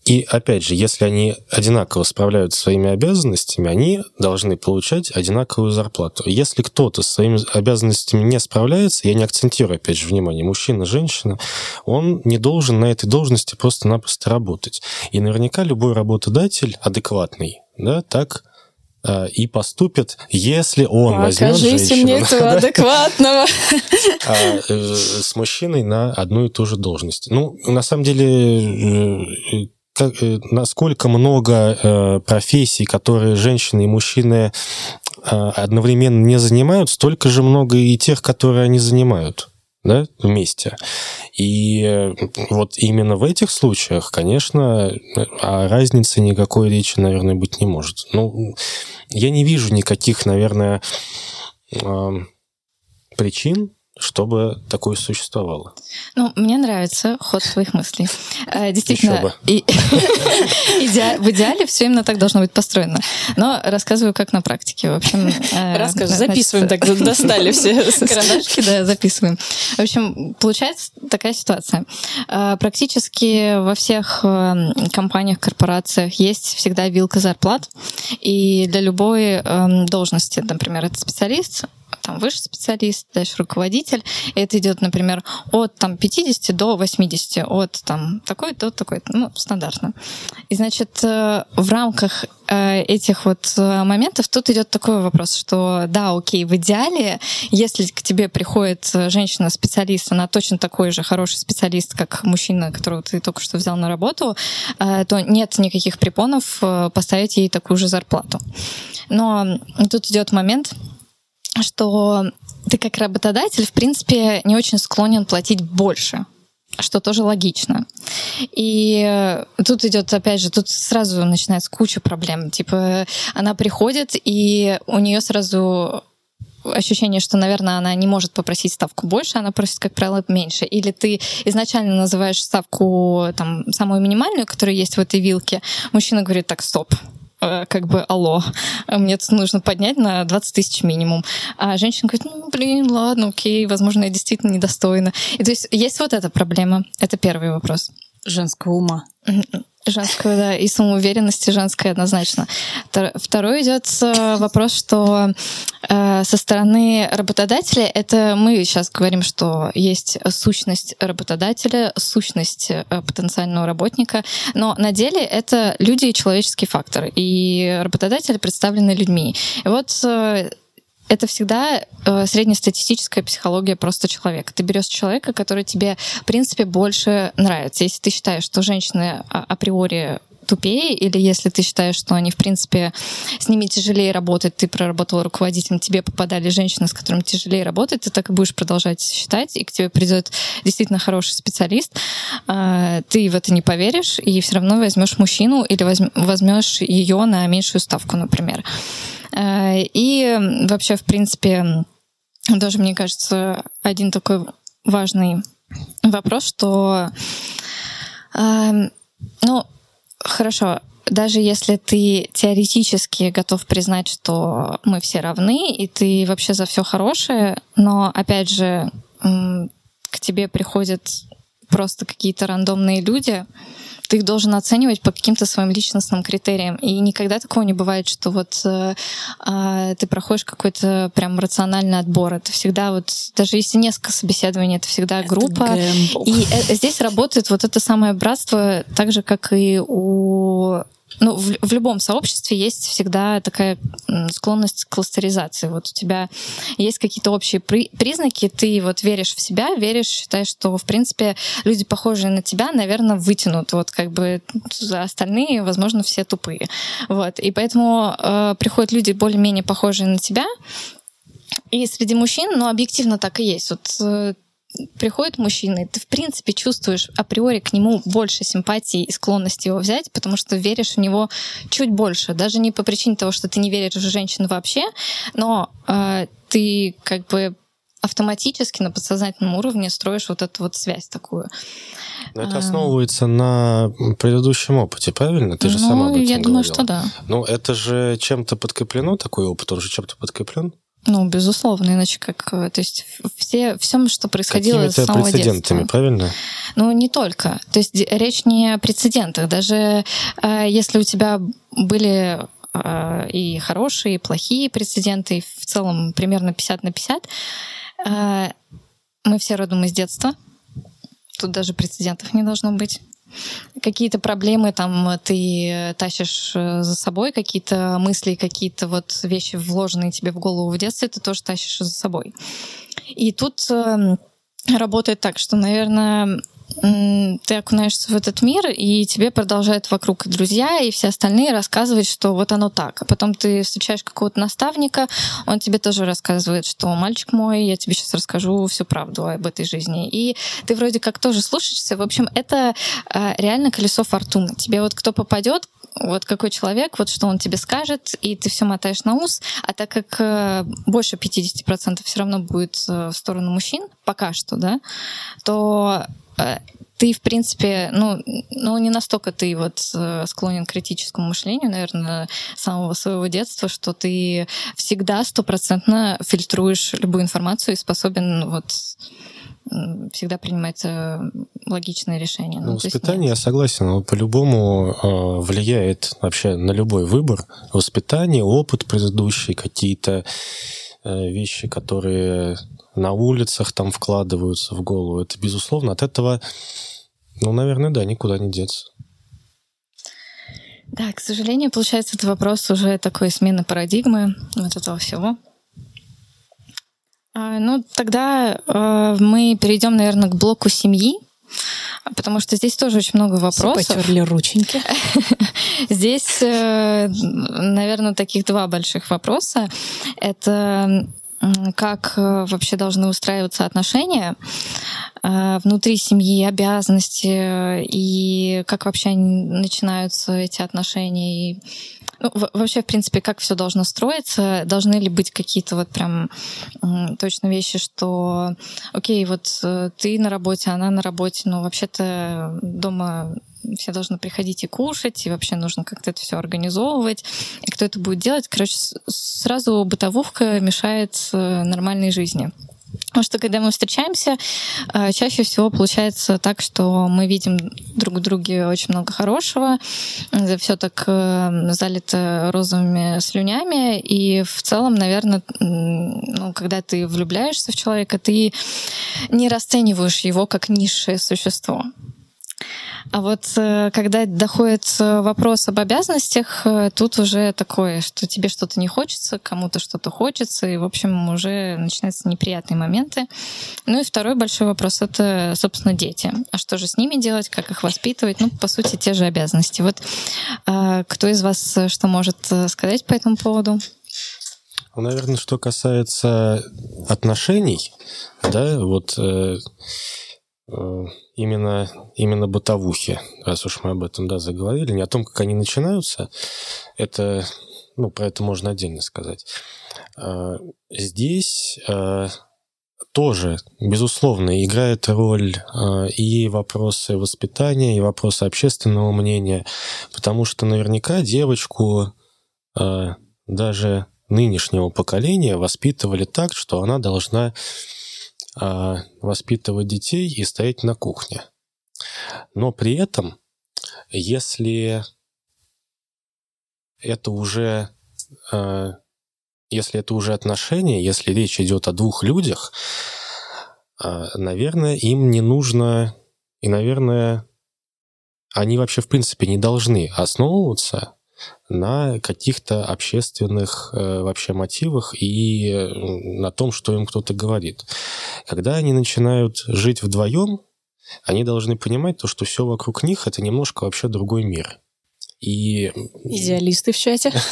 и опять же, если они одинаково справляются своими обязанностями, они должны получать одинаковую зарплату. Если кто-то со своими обязанностями не справляется, я не акцентирую опять же внимание, мужчина, женщина, он не должен на этой должности просто-напросто работать. И наверняка любой работодатель адекватный, да, так и поступит, если он Покажите возьмет женщину.
мне этого адекватного. *laughs*
А, э, с мужчиной на одну и ту же должность. Ну, на самом деле, э, как, насколько много профессий, которые женщины и мужчины одновременно не занимают, столько же много и тех, которые они занимают да, вместе. И э, вот именно в этих случаях, конечно, о разнице никакой речи, наверное, быть не может. Ну, я не вижу никаких, наверное, причин, чтобы такое существовало.
Ну, мне нравится ход своих мыслей. Э, действительно, и, *laughs* в идеале все именно так должно быть построено. Но рассказываю, как на практике. В общем,
э, Расскажи, записываем, так *laughs* достали все
карандашки, да, записываем. В общем, получается такая ситуация. Э, практически во всех компаниях, корпорациях есть всегда вилка зарплат, и для любой должности, например, это специалист, там выше специалист, дальше руководитель. И это идет, например, от там 50 до 80, от там такой до такой, ну, стандартно. И, значит, э, в рамках э, этих вот э, моментов тут идет такой вопрос, что да, окей, в идеале, если к тебе приходит женщина-специалист, она точно такой же хороший специалист, как мужчина, которого ты только что взял на работу, то нет никаких препонов поставить ей такую же зарплату. Но тут идет момент, что ты как работодатель, в принципе, не очень склонен платить больше что тоже логично. И тут идет, опять же, тут сразу начинается куча проблем. Типа, она приходит, и у нее сразу ощущение, что, наверное, она не может попросить ставку больше, она просит, как правило, меньше. Или ты изначально называешь ставку там самую минимальную, которая есть в этой вилке, мужчина говорит, так, стоп, как бы алло, мне тут нужно поднять на 20 тысяч минимум. А женщина говорит, ну, блин, ладно, окей, возможно, я действительно недостойна. И то есть есть вот эта проблема. Это первый вопрос.
Женского ума.
Женского, да, и самоуверенности женской однозначно. Второй идет э, вопрос, что э, со стороны работодателя, это мы сейчас говорим, что есть сущность работодателя, сущность э, потенциального работника, но на деле это люди и человеческий фактор, и работодатели представлены людьми. И вот это всегда э, среднестатистическая психология просто человека. Ты берешь человека, который тебе, в принципе, больше нравится. Если ты считаешь, что женщины а, априори тупее, или если ты считаешь, что они, в принципе, с ними тяжелее работать, ты проработал руководителем, тебе попадали женщины, с которыми тяжелее работать, ты так и будешь продолжать считать, и к тебе придет действительно хороший специалист, а, ты в это не поверишь, и все равно возьмешь мужчину или возьмешь ее на меньшую ставку, например. Э, и вообще, в принципе, тоже, мне кажется, один такой важный вопрос, что, эм, ну, хорошо, даже если ты теоретически готов признать, что мы все равны, и ты вообще за все хорошее, но, опять же, к тебе приходят просто какие-то рандомные люди, ты их должен оценивать по каким-то своим личностным критериям. И никогда такого не бывает, что вот э, э, ты проходишь какой-то прям рациональный отбор. Это всегда вот, даже если несколько собеседований, это всегда группа. Это и э, здесь работает вот это самое братство, так же, как и у ну, в, в любом сообществе есть всегда такая склонность к кластеризации. Вот у тебя есть какие-то общие при, признаки, ты вот веришь в себя, веришь, считаешь, что, в принципе, люди, похожие на тебя, наверное, вытянут. Вот как бы остальные, возможно, все тупые. Вот. И поэтому э, приходят люди более-менее похожие на тебя, и среди мужчин, ну, объективно так и есть. Вот э, приходит мужчина, и ты, в принципе, чувствуешь априори к нему больше симпатии и склонности его взять, потому что веришь в него чуть больше. Даже не по причине того, что ты не веришь в женщин вообще, но э, ты как бы автоматически на подсознательном уровне строишь вот эту вот связь такую.
Но это основывается на предыдущем опыте, правильно? Ты же ну, сама об этом
я
говорила.
думаю, что да.
Ну, это же чем-то подкреплено, такой опыт, он же чем-то подкреплен?
Ну, безусловно, иначе как... То есть все, все, что происходило с самого
прецедентами,
детства.
правильно?
Ну, не только. То есть речь не о прецедентах. Даже э, если у тебя были э, и хорошие, и плохие прецеденты, и в целом примерно 50 на 50, э, мы все родом из детства. Тут даже прецедентов не должно быть какие-то проблемы там ты тащишь э, за собой, какие-то мысли, какие-то вот вещи, вложенные тебе в голову в детстве, ты тоже тащишь за собой. И тут эм, работает так, что, наверное, ты окунаешься в этот мир, и тебе продолжают вокруг и друзья, и все остальные рассказывать, что вот оно так. А потом ты встречаешь какого-то наставника, он тебе тоже рассказывает, что мальчик мой, я тебе сейчас расскажу всю правду об этой жизни. И ты вроде как тоже слушаешься. В общем, это а, реально колесо фортуны. Тебе вот кто попадет, вот какой человек, вот что он тебе скажет, и ты все мотаешь на ус, а так как э, больше 50% все равно будет э, в сторону мужчин, пока что, да, то ты, в принципе, ну, ну, не настолько ты вот э, склонен к критическому мышлению, наверное, с самого своего детства, что ты всегда стопроцентно фильтруешь любую информацию и способен вот всегда принимать э, логичные решения.
Ну, ну воспитание, я согласен, но по-любому э, влияет вообще на любой выбор. Воспитание, опыт предыдущий, какие-то э, вещи, которые на улицах там вкладываются в голову. Это, безусловно, от этого, ну, наверное, да, никуда не деться.
Да, к сожалению, получается, это вопрос уже такой смены парадигмы вот этого всего. А, ну, тогда э, мы перейдем, наверное, к блоку семьи, потому что здесь тоже очень много вопросов.
Все потерли рученьки. *laughs*
Здесь, э, наверное, таких два больших вопроса. Это как э, вообще должны устраиваться отношения э, внутри семьи, обязанности, и как вообще начинаются эти отношения, и ну, вообще, в принципе, как все должно строиться? Должны ли быть какие-то вот прям точно вещи, что, окей, вот э, ты на работе, она на работе, но вообще-то дома все должны приходить и кушать, и вообще нужно как-то это все организовывать. И кто это будет делать? Короче, сразу бытовуха мешает э, нормальной жизни. Потому что когда мы встречаемся, э, чаще всего получается так, что мы видим друг в друге очень много хорошего, все так э, залито розовыми слюнями, и в целом, наверное, ну, когда ты влюбляешься в человека, ты не расцениваешь его как низшее существо. А вот э, когда доходит э, вопрос об обязанностях, э, тут уже такое, что тебе что-то не хочется, кому-то что-то хочется, и, в общем, уже начинаются неприятные моменты. Ну и второй большой вопрос — это, собственно, дети. А что же с ними делать, как их воспитывать? Ну, по сути, те же обязанности. Вот кто из вас что может сказать по этому поводу?
Ну, наверное, что касается отношений, да, вот именно, именно бытовухи, раз уж мы об этом, да, заговорили, не о том, как они начинаются, это, ну, про это можно отдельно сказать. А, здесь а, тоже, безусловно, играет роль а, и вопросы воспитания, и вопросы общественного мнения, потому что наверняка девочку даже нынешнего поколения воспитывали так, что она должна воспитывать детей и стоять на кухне. Но при этом, если это уже а, если это уже отношения, если речь идет о двух людях, а, наверное, им не нужно, и, наверное, они вообще в принципе не должны основываться на каких-то общественных э, вообще мотивах и э, на том, что им кто-то говорит. Когда они начинают жить вдвоем, они должны понимать то, что все вокруг них это немножко вообще другой мир. И...
Идеалисты в чате. *laughs*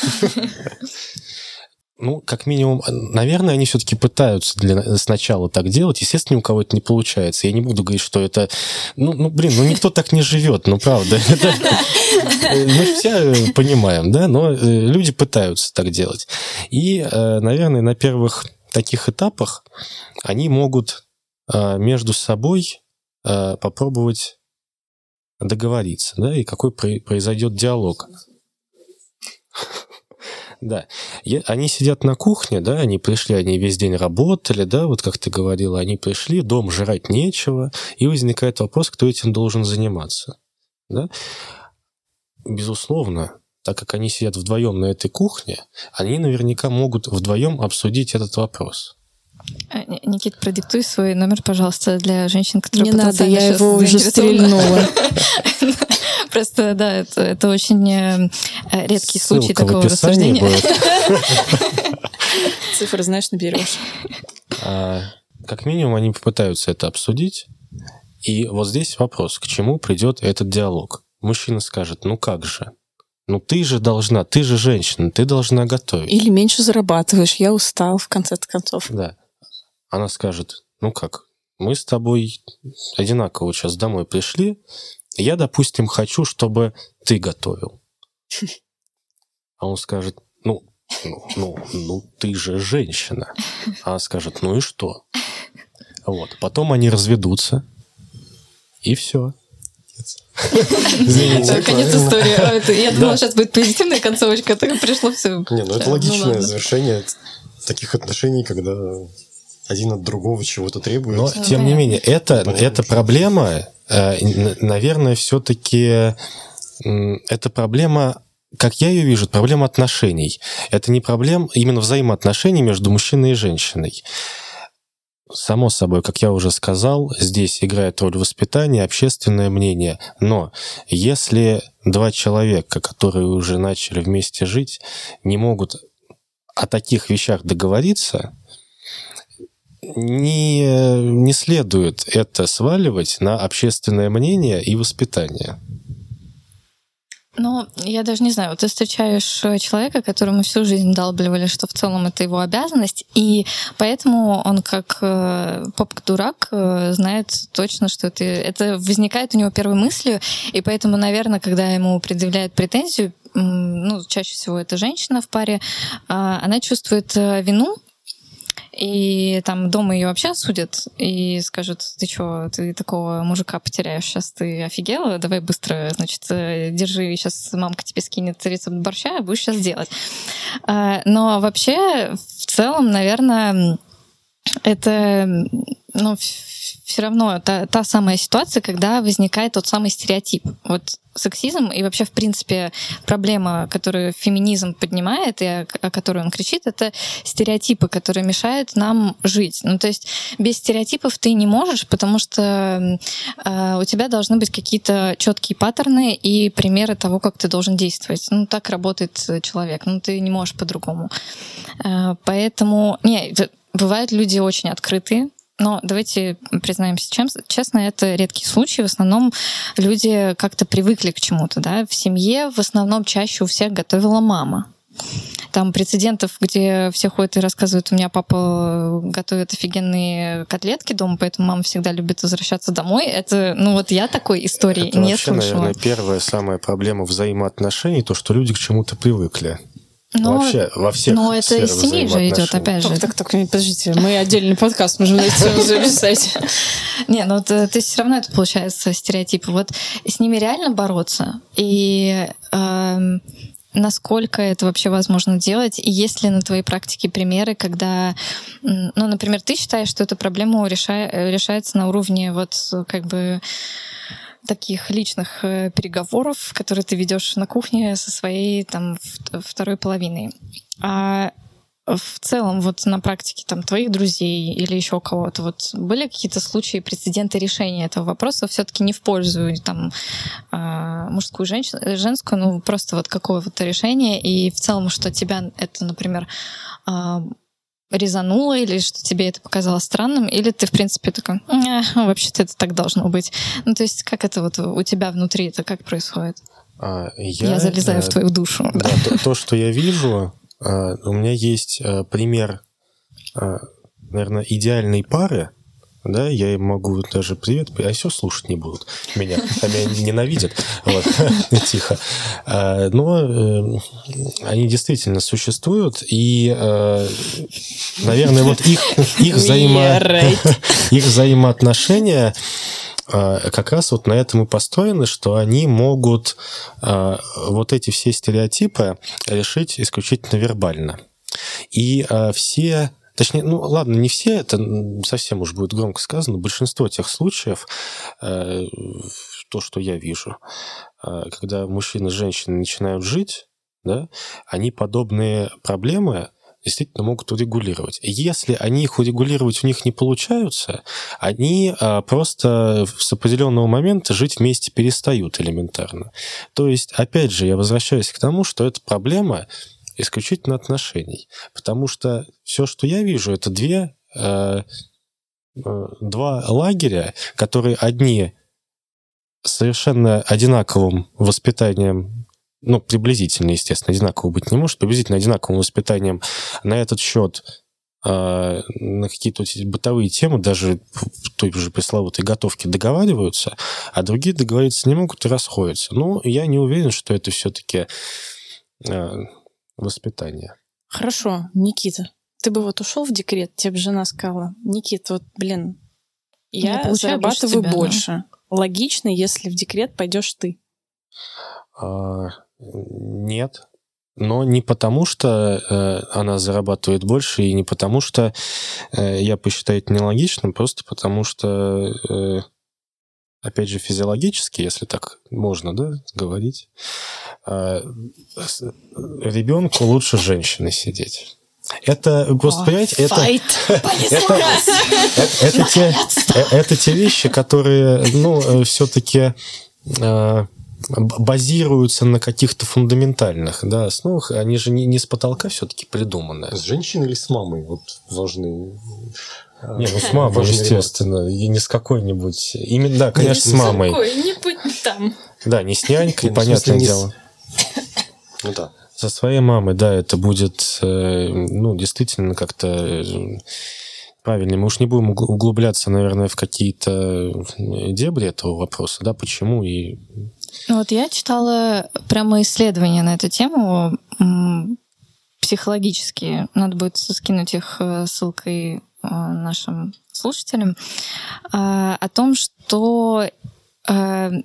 Ну, как минимум, наверное, они все-таки пытаются для, сначала так делать. Естественно, у кого это не получается. Я не буду говорить, что это... Ну, ну блин, ну никто так не живет, ну правда. *laughs* Мы все понимаем, да, но э, люди пытаются так делать. И, э, наверное, на первых таких этапах они могут э, между собой попробовать договориться, да, и какой произойдет диалог. Да. они сидят на кухне, да, они пришли, они весь день работали, да, вот как ты говорила, они пришли, дом жрать нечего, и возникает вопрос, кто этим должен заниматься, да. Безусловно, так как они сидят вдвоем на этой кухне, они наверняка могут вдвоем обсудить этот вопрос.
А, Никит, продиктуй свой номер, пожалуйста, для женщин, которые
Не надо, я его уже стрельнула. *laughs*
Просто, да, это, это очень э, редкий Ссылка случай такого рассуждения. *laughs*
Цифры, знаешь, наберешь.
А, как минимум, они попытаются это обсудить. И вот здесь вопрос, к чему придет этот диалог. Мужчина скажет, ну как же, ну ты же должна, ты же женщина, ты должна готовить.
Или меньше зарабатываешь, я устал, в конце концов.
Да. Она скажет, ну как, мы с тобой одинаково сейчас домой пришли, я, допустим, хочу, чтобы ты готовил. А он скажет, ну, ну, ну, ну, ты же женщина. А она скажет, ну и что? Вот. Потом они разведутся, и все.
Извините. Конец истории. А я думала, сейчас будет позитивная концовочка, так пришло все.
Не, ну это ну логичное завершение таких отношений, когда один от другого чего-то требует.
Но, тем не менее, это, это проблема, наверное, все-таки это проблема как я ее вижу, проблема отношений. Это не проблема именно взаимоотношений между мужчиной и женщиной. Само собой, как я уже сказал, здесь играет роль воспитания, общественное мнение. Но если два человека, которые уже начали вместе жить, не могут о таких вещах договориться, не, не следует это сваливать на общественное мнение и воспитание.
Ну, я даже не знаю, вот ты встречаешь э, человека, которому всю жизнь долбливали, что в целом это его обязанность, и поэтому он как э, поп-дурак э, знает точно, что это, это возникает у него первой мыслью, и поэтому, наверное, когда ему предъявляют претензию, ну, чаще всего это женщина в паре, э, она чувствует э, вину и там дома ее вообще осудят и скажут, ты что, ты такого мужика потеряешь, сейчас ты офигела, давай быстро, значит, э, держи, сейчас мамка тебе скинет рецепт борща, будешь сейчас делать. А, но вообще, в целом, наверное, это ну, все равно та, та самая ситуация, когда возникает тот самый стереотип. Вот сексизм и вообще, в принципе, проблема, которую феминизм поднимает и о, о которой он кричит, это стереотипы, которые мешают нам жить. Ну, то есть без стереотипов ты не можешь, потому что э, у тебя должны быть какие-то четкие паттерны и примеры того, как ты должен действовать. Ну, так работает человек. Ну, ты не можешь по-другому. Э, поэтому... Не, бывают люди очень открытые, но давайте признаемся честно, это редкий случай. В основном люди как-то привыкли к чему-то. Да? В семье в основном чаще у всех готовила мама. Там прецедентов, где все ходят и рассказывают, у меня папа готовит офигенные котлетки дома, поэтому мама всегда любит возвращаться домой. Это, ну вот я такой истории
это
не
вообще,
слышала.
наверное, первая самая проблема взаимоотношений, то, что люди к чему-то привыкли. Но, Вообще, во всех
Но это из семьи же идет, опять же.
Так, так, так, подождите, мы отдельный подкаст можем на эту записать. *laughs*
Не, ну то есть все равно это получается стереотипы. Вот с ними реально бороться. И эм, насколько это вообще возможно делать, и есть ли на твоей практике примеры, когда, ну, например, ты считаешь, что эта проблема решается на уровне вот как бы таких личных э, переговоров, которые ты ведешь на кухне со своей там второй половиной. А в целом, вот на практике там твоих друзей или еще кого-то, вот были какие-то случаи, прецеденты решения этого вопроса все-таки не в пользу там а, мужскую, женщину, женскую, ну просто вот какого-то решения и в целом, что тебя это, например, а, резануло, или что тебе это показалось странным, или ты, в принципе, такой, э, вообще-то это так должно быть. Ну, то есть, как это вот у тебя внутри, это как происходит?
А, я,
я залезаю а, в твою душу.
Да, да. То, то, что я вижу, а, у меня есть а, пример, а, наверное, идеальной пары, да, я им могу даже привет, а все слушать не будут меня, а меня ненавидят, вот, *laughs* тихо. А, но э, они действительно существуют, и, э, наверное, вот их, их, взаимо... *laughs* их взаимоотношения э, как раз вот на этом и построены, что они могут вот эти все стереотипы решить исключительно вербально. И все Точнее, ну ладно, не все, это совсем уж будет громко сказано, большинство тех случаев, э, то, что я вижу, э, когда мужчины и женщины начинают жить, да, они подобные проблемы действительно могут урегулировать. Если они их урегулировать у них не получаются, они а, просто с определенного момента жить вместе перестают элементарно. То есть, опять же, я возвращаюсь к тому, что эта проблема исключительно отношений. Потому что все, что я вижу, это две, э, э, два лагеря, которые одни совершенно одинаковым воспитанием ну, приблизительно, естественно, одинаково быть не может, приблизительно одинаковым воспитанием на этот счет э, на какие-то бытовые темы, даже той же пресловутой готовке договариваются, а другие договориться не могут и расходятся. Ну, я не уверен, что это все-таки э, воспитания.
Хорошо, Никита, ты бы вот ушел в декрет, тебе бы жена сказала, Никита, вот, блин, я, я зарабатываю больше. больше. Да? Логично, если в декрет пойдешь ты.
А, нет. Но не потому, что э, она зарабатывает больше, и не потому, что э, я посчитаю это нелогичным, просто потому что, э, опять же, физиологически, если так можно да, говорить, э, ребенку лучше женщины сидеть. Это, просто, понимаете, это, *laughs* *laughs* это, это, это, те, это те вещи, которые, ну, все-таки э, базируются на каких-то фундаментальных да, основах. Они же не, не с потолка все-таки придуманы.
С женщиной или с мамой вот важны
не, ну с мамой, естественно, и не с какой-нибудь. Именно, да, конечно, с мамой.
Какой-нибудь там.
Да, не с нянькой, понятное дело.
Ну да.
Со своей мамой, да, это будет, э, ну, действительно как-то э, правильно. Мы уж не будем углубляться, наверное, в какие-то дебри этого вопроса, да, почему и...
Ну, вот я читала прямо исследования на эту тему психологические. Надо будет скинуть их э, ссылкой нашим слушателям о том, что Э,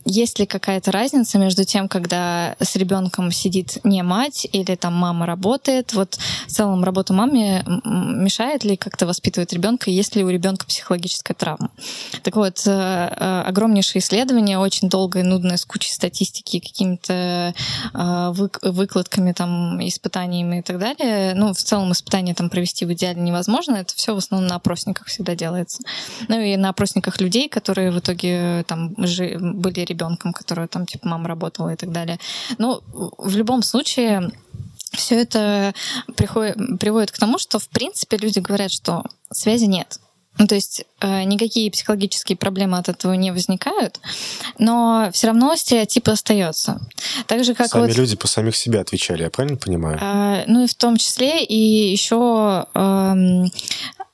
есть ли какая-то разница между тем, когда с ребенком сидит не мать или там мама работает? Вот в целом работа маме мешает ли как-то воспитывать ребенка, есть ли у ребенка психологическая травма? Так вот, э, э, огромнейшее исследование, очень долгое, нудное, с кучей статистики, какими-то выкладками, там, испытаниями и так далее. Ну, в целом испытания там провести в идеале невозможно. Это все в основном на опросниках всегда делается. Ну и на опросниках людей, которые в итоге там же были ребенком, которого там, типа, мама работала и так далее. Но в любом случае все это приходит, приводит к тому, что, в принципе, люди говорят, что связи нет. Ну, то есть э, никакие психологические проблемы от этого не возникают, но все равно стереотип остается. Так же, как
Сами
вот,
люди по самих себе отвечали, я правильно понимаю?
Э, ну и в том числе и еще э, Э,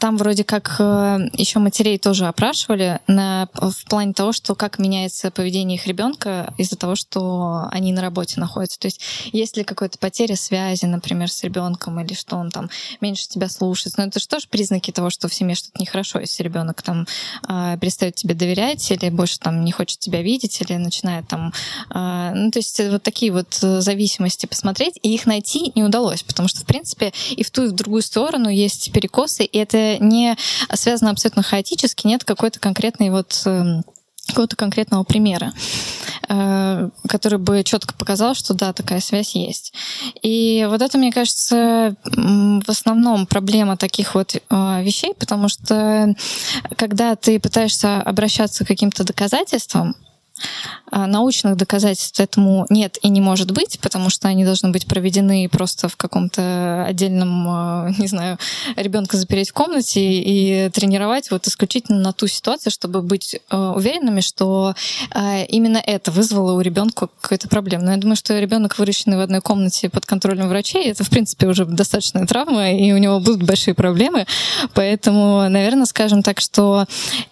там вроде как э, еще матерей тоже опрашивали на, в плане того, что как меняется поведение их ребенка из-за того, что они на работе находятся. То есть есть ли какая-то потеря связи, например, с ребенком, или что он там меньше тебя слушает. Но это же тоже признаки того, что в семье что-то нехорошо, если ребенок там э, перестает тебе доверять, или больше там не хочет тебя видеть, или начинает там... Э, ну, то есть вот такие вот зависимости посмотреть, и их найти не удалось, потому что, в принципе, и в ту, и в другую сторону есть перекосы, и это не связано абсолютно хаотически, нет какой-то конкретной вот эм, какого-то конкретного примера, э, который бы четко показал, что да, такая связь есть. И вот это, мне кажется, в основном проблема таких вот э, вещей, потому что когда ты пытаешься обращаться к каким-то доказательствам, научных доказательств этому нет и не может быть, потому что они должны быть проведены просто в каком-то отдельном, а, *laughs* не знаю, ребенка запереть в комнате и тренировать вот исключительно на ту ситуацию, чтобы быть а, уверенными, что именно это вызвало у ребенка какую-то проблему. Но я думаю, что ребенок, выращенный в одной комнате под контролем врачей, это, в принципе, уже достаточная травма, и у него будут большие проблемы. Поэтому, наверное, скажем так, что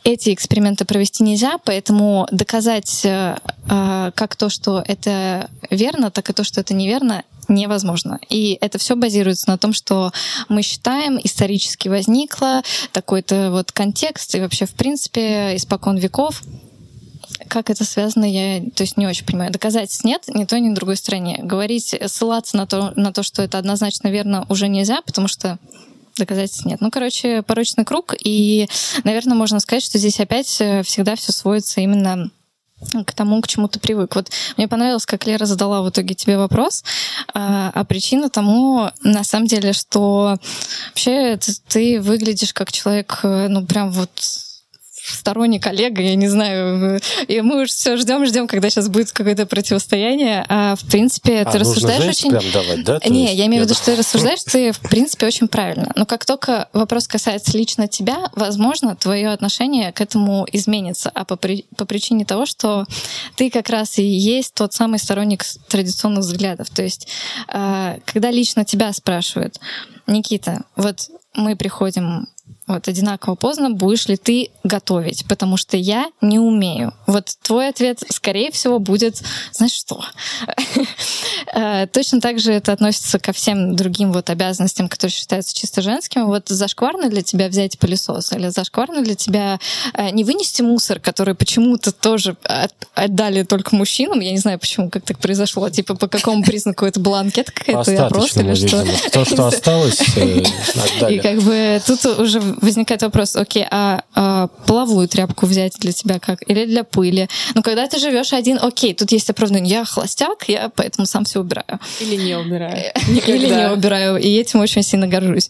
эти эксперименты провести нельзя, поэтому доказать сказать э, как то, что это верно, так и то, что это неверно, невозможно. И это все базируется на том, что мы считаем, исторически возникло такой-то вот контекст, и вообще, в принципе, испокон веков как это связано, я то есть не очень понимаю. Доказательств нет ни той, ни другой стороне. Говорить, ссылаться на то, на то, что это однозначно верно, уже нельзя, потому что доказательств нет. Ну, короче, порочный круг. И, наверное, можно сказать, что здесь опять э, всегда все сводится именно к тому, к чему ты привык. Вот мне понравилось, как Лера задала в итоге тебе вопрос, а, а причина тому, на самом деле, что вообще ты, выглядишь как человек, э, ну, прям вот сторонник коллега, я не знаю. И мы уже все ждем, ждем, когда сейчас будет какое-то противостояние. А в принципе, а, ты рассуждаешь очень.
Прям давать, да?
Не, есть... я имею в виду, что ты рассуждаешь, ты в принципе очень правильно. Но как только вопрос касается лично тебя, возможно, твое отношение к этому изменится. А по, при... по причине того, что ты как раз и есть тот самый сторонник традиционных взглядов. То есть, а, когда лично тебя спрашивают, Никита, вот мы приходим вот одинаково поздно, будешь ли ты готовить, потому что я не умею. Вот твой ответ, скорее всего, будет, знаешь что? *laughs* Э, точно так же это относится ко всем другим вот обязанностям, которые считаются чисто женскими. Вот зашкварно для тебя взять пылесос или зашкварно для тебя э, не вынести мусор, который почему-то тоже отдали только мужчинам. Я не знаю, почему, как так произошло. Типа, по какому признаку это была анкета какая-то, опрос или что?
То, что *laughs* осталось, э,
И как бы тут уже возникает вопрос, окей, а, а половую тряпку взять для тебя как? Или для пыли? Ну, когда ты живешь один, окей, тут есть оправдание. Я холостяк, я поэтому сам все убираю.
Или не убираю. *laughs*
Или не убираю. И этим очень сильно горжусь.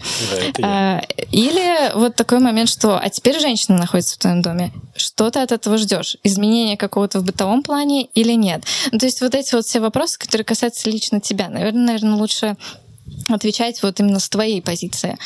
А, или вот такой момент, что а теперь женщина находится в твоем доме. Что ты от этого ждешь? Изменение какого-то в бытовом плане или нет? Ну, то есть вот эти вот все вопросы, которые касаются лично тебя, наверное, наверное, лучше отвечать вот именно с твоей позиции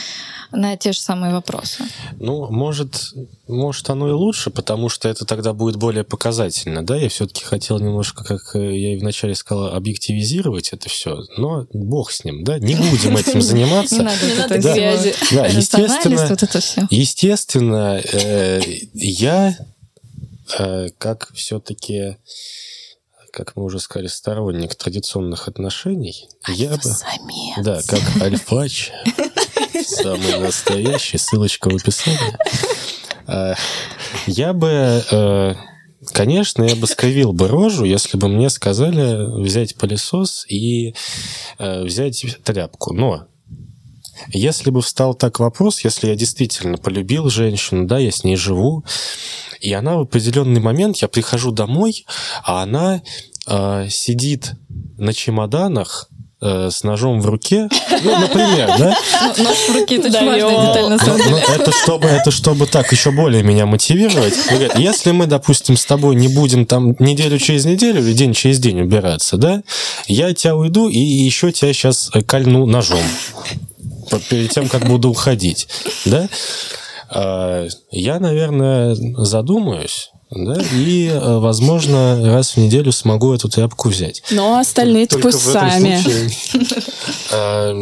на те же самые вопросы.
Ну, может, может оно и лучше, потому что это тогда будет более показательно, да? Я все-таки хотел немножко, как я и вначале сказал, объективизировать это все, но бог с ним, да? Не будем этим *laughs* заниматься.
Не надо связи.
Да, естественно, естественно, э, я э, как все-таки как мы уже сказали, сторонник традиционных отношений, я бы... Да, как альфач, самый настоящий, ссылочка в описании. А, я бы, э, конечно, я бы скривил бы рожу, если бы мне сказали взять пылесос и э, взять тряпку. Но если бы встал так вопрос, если я действительно полюбил женщину, да, я с ней живу, и она в определенный момент, я прихожу домой, а она э, сидит на чемоданах э, с ножом в руке, ну, например, да? *laughs*
Нож в руке, это очень важная деталь, на самом деле.
Это чтобы, это чтобы так еще более меня мотивировать. Говорят, если мы, допустим, с тобой не будем там неделю через неделю или день через день убираться, да, я тебя уйду и еще тебя сейчас кольну ножом перед тем, как буду уходить, да? А, я, наверное, задумаюсь, да, и, э, возможно, раз в неделю смогу эту тряпку взять.
Но остальные пусть сами.
А,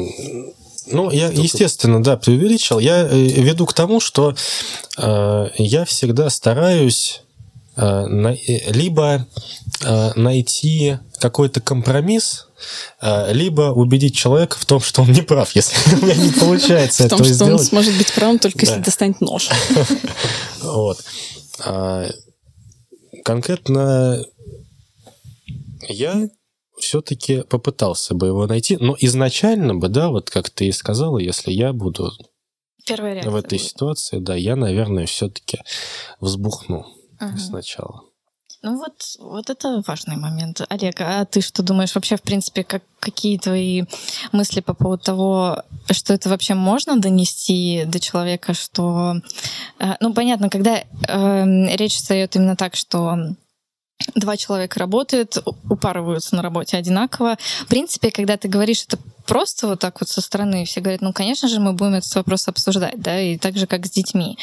ну, я, естественно, да, преувеличил. Я э, веду к тому, что э, я всегда стараюсь либо найти какой-то компромисс либо убедить человека в том, что он не прав, если *laughs* у меня не получается
это
сделать. В том,
что он сможет быть правым, только если достанет нож. *laughs*
Вот. А, конкретно я все-таки попытался бы его найти, но изначально бы, да, вот как ты и сказала, если я буду в этой ситуации, да, я, наверное, все-таки взбухну сначала.
Ну вот, вот это важный момент. Олег, а ты что думаешь вообще, в принципе, как, какие твои мысли по поводу того, что это вообще можно донести до человека, что... Э, ну, понятно, когда э, речь встает именно так, что два человека работают, упарываются на работе одинаково. В принципе, когда ты говоришь это просто вот так вот со стороны, все говорят, ну, конечно же, мы будем этот вопрос обсуждать, да, и так же, как с детьми.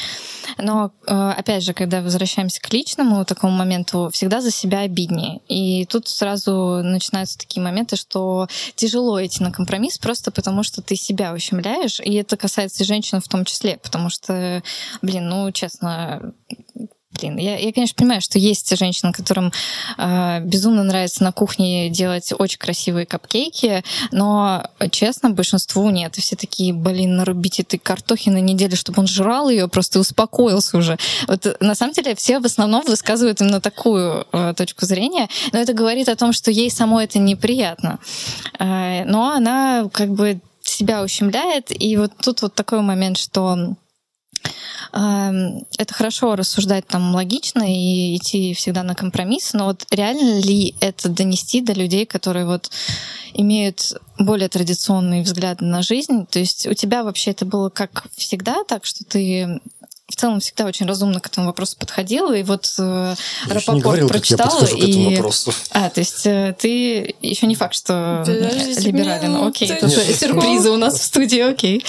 Но, э, опять же, когда возвращаемся к личному такому моменту, всегда за себя обиднее. И тут сразу начинаются такие моменты, что тяжело идти на компромисс просто потому, что ты себя ущемляешь, и это касается и женщин в том числе, потому что, блин, ну, честно, блин, я, я, конечно, понимаю, что есть женщины, которым э, безумно нравится на кухне делать очень красивые капкейки, но, честно, большинству нет. Все такие, блин, нарубите ты картохи на неделю, чтобы он жрал ее, просто успокоился уже. Вот на самом деле все в основном высказывают именно такую э, точку зрения, но это говорит о том, что ей самой это неприятно. Э, но она как бы себя ущемляет, и вот тут вот такой момент, что это хорошо рассуждать там логично и идти всегда на компромисс, но вот реально ли это донести до людей, которые вот имеют более традиционные взгляды на жизнь? То есть у тебя вообще это было как всегда так, что ты в целом всегда очень разумно к этому вопросу подходила, и вот э, Рапопорт прочитала, и... А, то есть э, ты еще не факт, что либерален. Окей, тут сюрпризы у нас в студии, окей.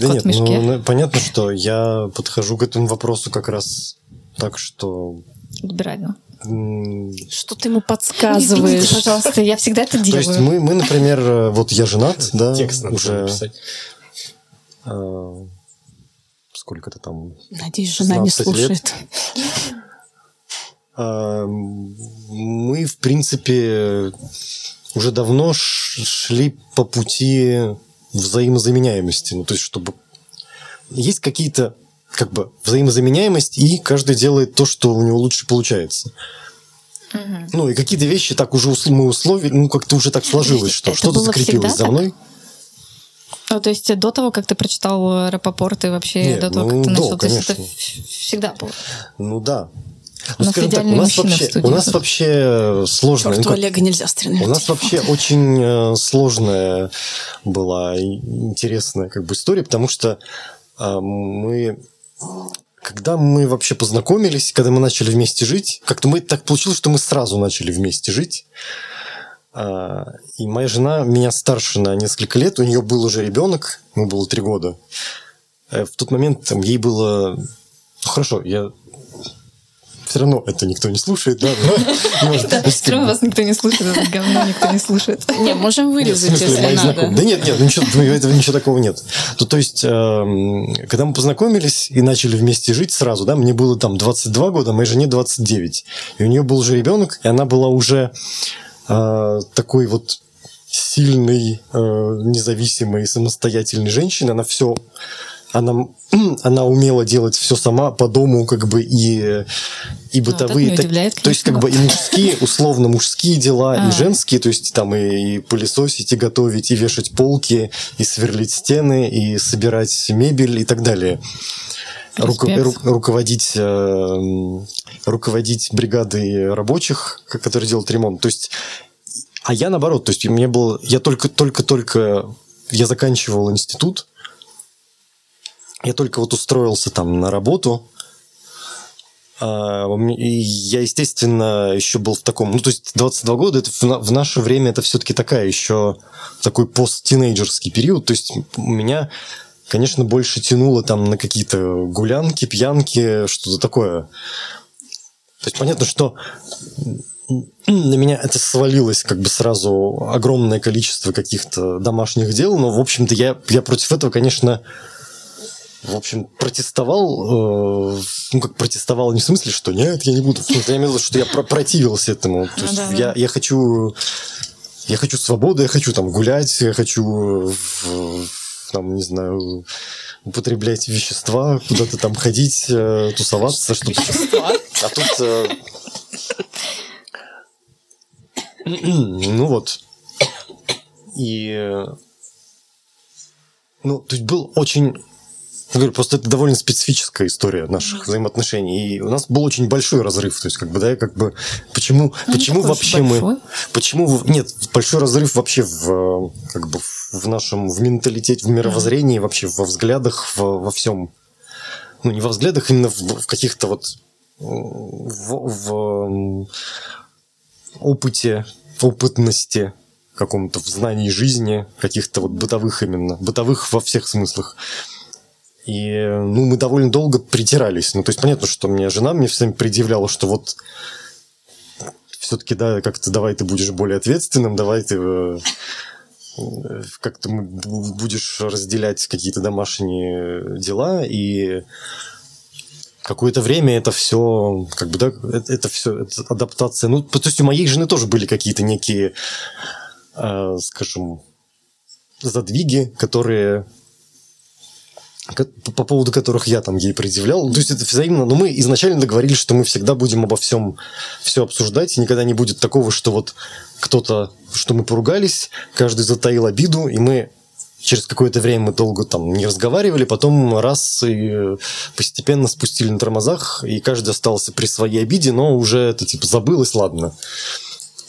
Да нет, ну, ну, понятно, что я подхожу к этому вопросу как раз так, что...
Либерально.
Что ты ему подсказываешь? Извините,
пожалуйста, я всегда это делаю.
То есть мы, мы например, э, вот я женат, да, Текст уже... А, сколько-то там...
Надеюсь, жена не слушает.
А, мы, в принципе, уже давно шли по пути взаимозаменяемости. Ну, то есть, чтобы... Есть какие-то как бы взаимозаменяемость, и каждый делает то, что у него лучше получается. Угу. Ну, и какие-то вещи так уже мы условили, ну, как-то уже так сложилось, что что-то закрепилось за мной.
Ну, то есть до того, как ты прочитал Рапопорт и вообще
Нет,
до того,
ну,
как ты
до,
начал, то есть это всегда было.
Ну да.
У
Ну,
нас
скажем так, у нас
мужчина в
вообще,
студии.
у нас вообще сложно.
Черт,
ну,
у Олега нельзя стрелять.
У нас вообще очень э, сложная была интересная как бы история, потому что а, мы, когда мы вообще познакомились, когда мы начали вместе жить, как-то мы так получилось, что мы сразу начали вместе жить. И моя жена меня старше на несколько лет, у нее был уже ребенок, ему было три года. Э, В тот момент там, ей было... Ну, хорошо, я... Все равно это никто не слушает, да? *laughs*
Все равно вас никто не слушает, это говно никто не слушает. *laughs*
Не, можем вырезать, если надо.
Да нет, нет, ничего, ну, этого ничего такого нет. То, то есть, эм, когда мы познакомились и начали вместе жить сразу, да, мне было там 22 года, моей жене 29. И у нее был уже ребенок, и она была уже э, такой вот сильной, э, независимой, самостоятельной женщиной. Она все она, *clears throat* она умела делать все сама по дому, как бы и, и
Ну,
бытовые.
не
так-
удивляет,
то есть, как бы и мужские, условно, мужские дела,
А.
и женские, то есть там и, и пылесосить, и готовить, и вешать полки, и сверлить стены, и собирать мебель и так далее. Руко- ру- руководить, э, руководить бригадой рабочих, ко- которые делают ремонт. То есть, а я наоборот, то есть мне было, я только, только, только, я заканчивал институт, я только вот устроился там на работу, а, я, естественно, еще был в таком... Ну, то есть 22 года, это в наше время это все-таки такая еще такой посттинейджерский период. То есть у меня, конечно, больше тянуло там на какие-то гулянки, пьянки, что-то такое. То есть понятно, что на меня это свалилось как бы сразу огромное количество каких-то домашних дел, но, в общем-то, я, я против этого, конечно, в общем, протестовал, э, ну, как протестовал не в смысле, что нет, я не буду. В смысле, я имел в виду, что я про- противился этому. То
Ну
есть
да,
я,
да.
я хочу... Я хочу свободы, я хочу там гулять, я хочу, в- в- там, не знаю, употреблять вещества, куда-то там ходить, э, тусоваться, чтобы... А тут... э, Ну вот. И... э, Ну, то есть был очень... Я говорю, просто это довольно специфическая история наших взаимоотношений. И у нас был очень большой разрыв. То есть, как бы, да, как бы... Почему,
Ну,
почему вообще мы... Почему... Нет, большой разрыв вообще в, как бы, в нашем... В менталитете, в мировоззрении, вообще во взглядах, во, во всем. Ну, не во взглядах, именно в, в каких-то вот... В, в, опыте, в опытности каком-то, в знании жизни, каких-то вот бытовых именно, бытовых во всех смыслах. И, ну, мы довольно долго притирались. Ну, то есть, понятно, что мне жена мне всем предъявляла, что вот все-таки, да, как-то давай ты будешь более ответственным, давай ты э, как-то будешь разделять какие-то домашние дела, и какое-то время это все, как бы, да, это, это все, это адаптация. Ну, то есть у моей жены тоже были какие-то некие, э, скажем, задвиги, которые ко- по по поводу которых я там ей предъявлял. То есть это взаимно. Но мы изначально договорились, что мы всегда будем обо всем все обсуждать, никогда не будет такого, что вот кто-то, что мы поругались, каждый затаил обиду, и мы через какое-то время мы долго там не разговаривали, потом раз и э, постепенно спустили на тормозах, и каждый остался при своей обиде, но уже это типа забылось, ладно.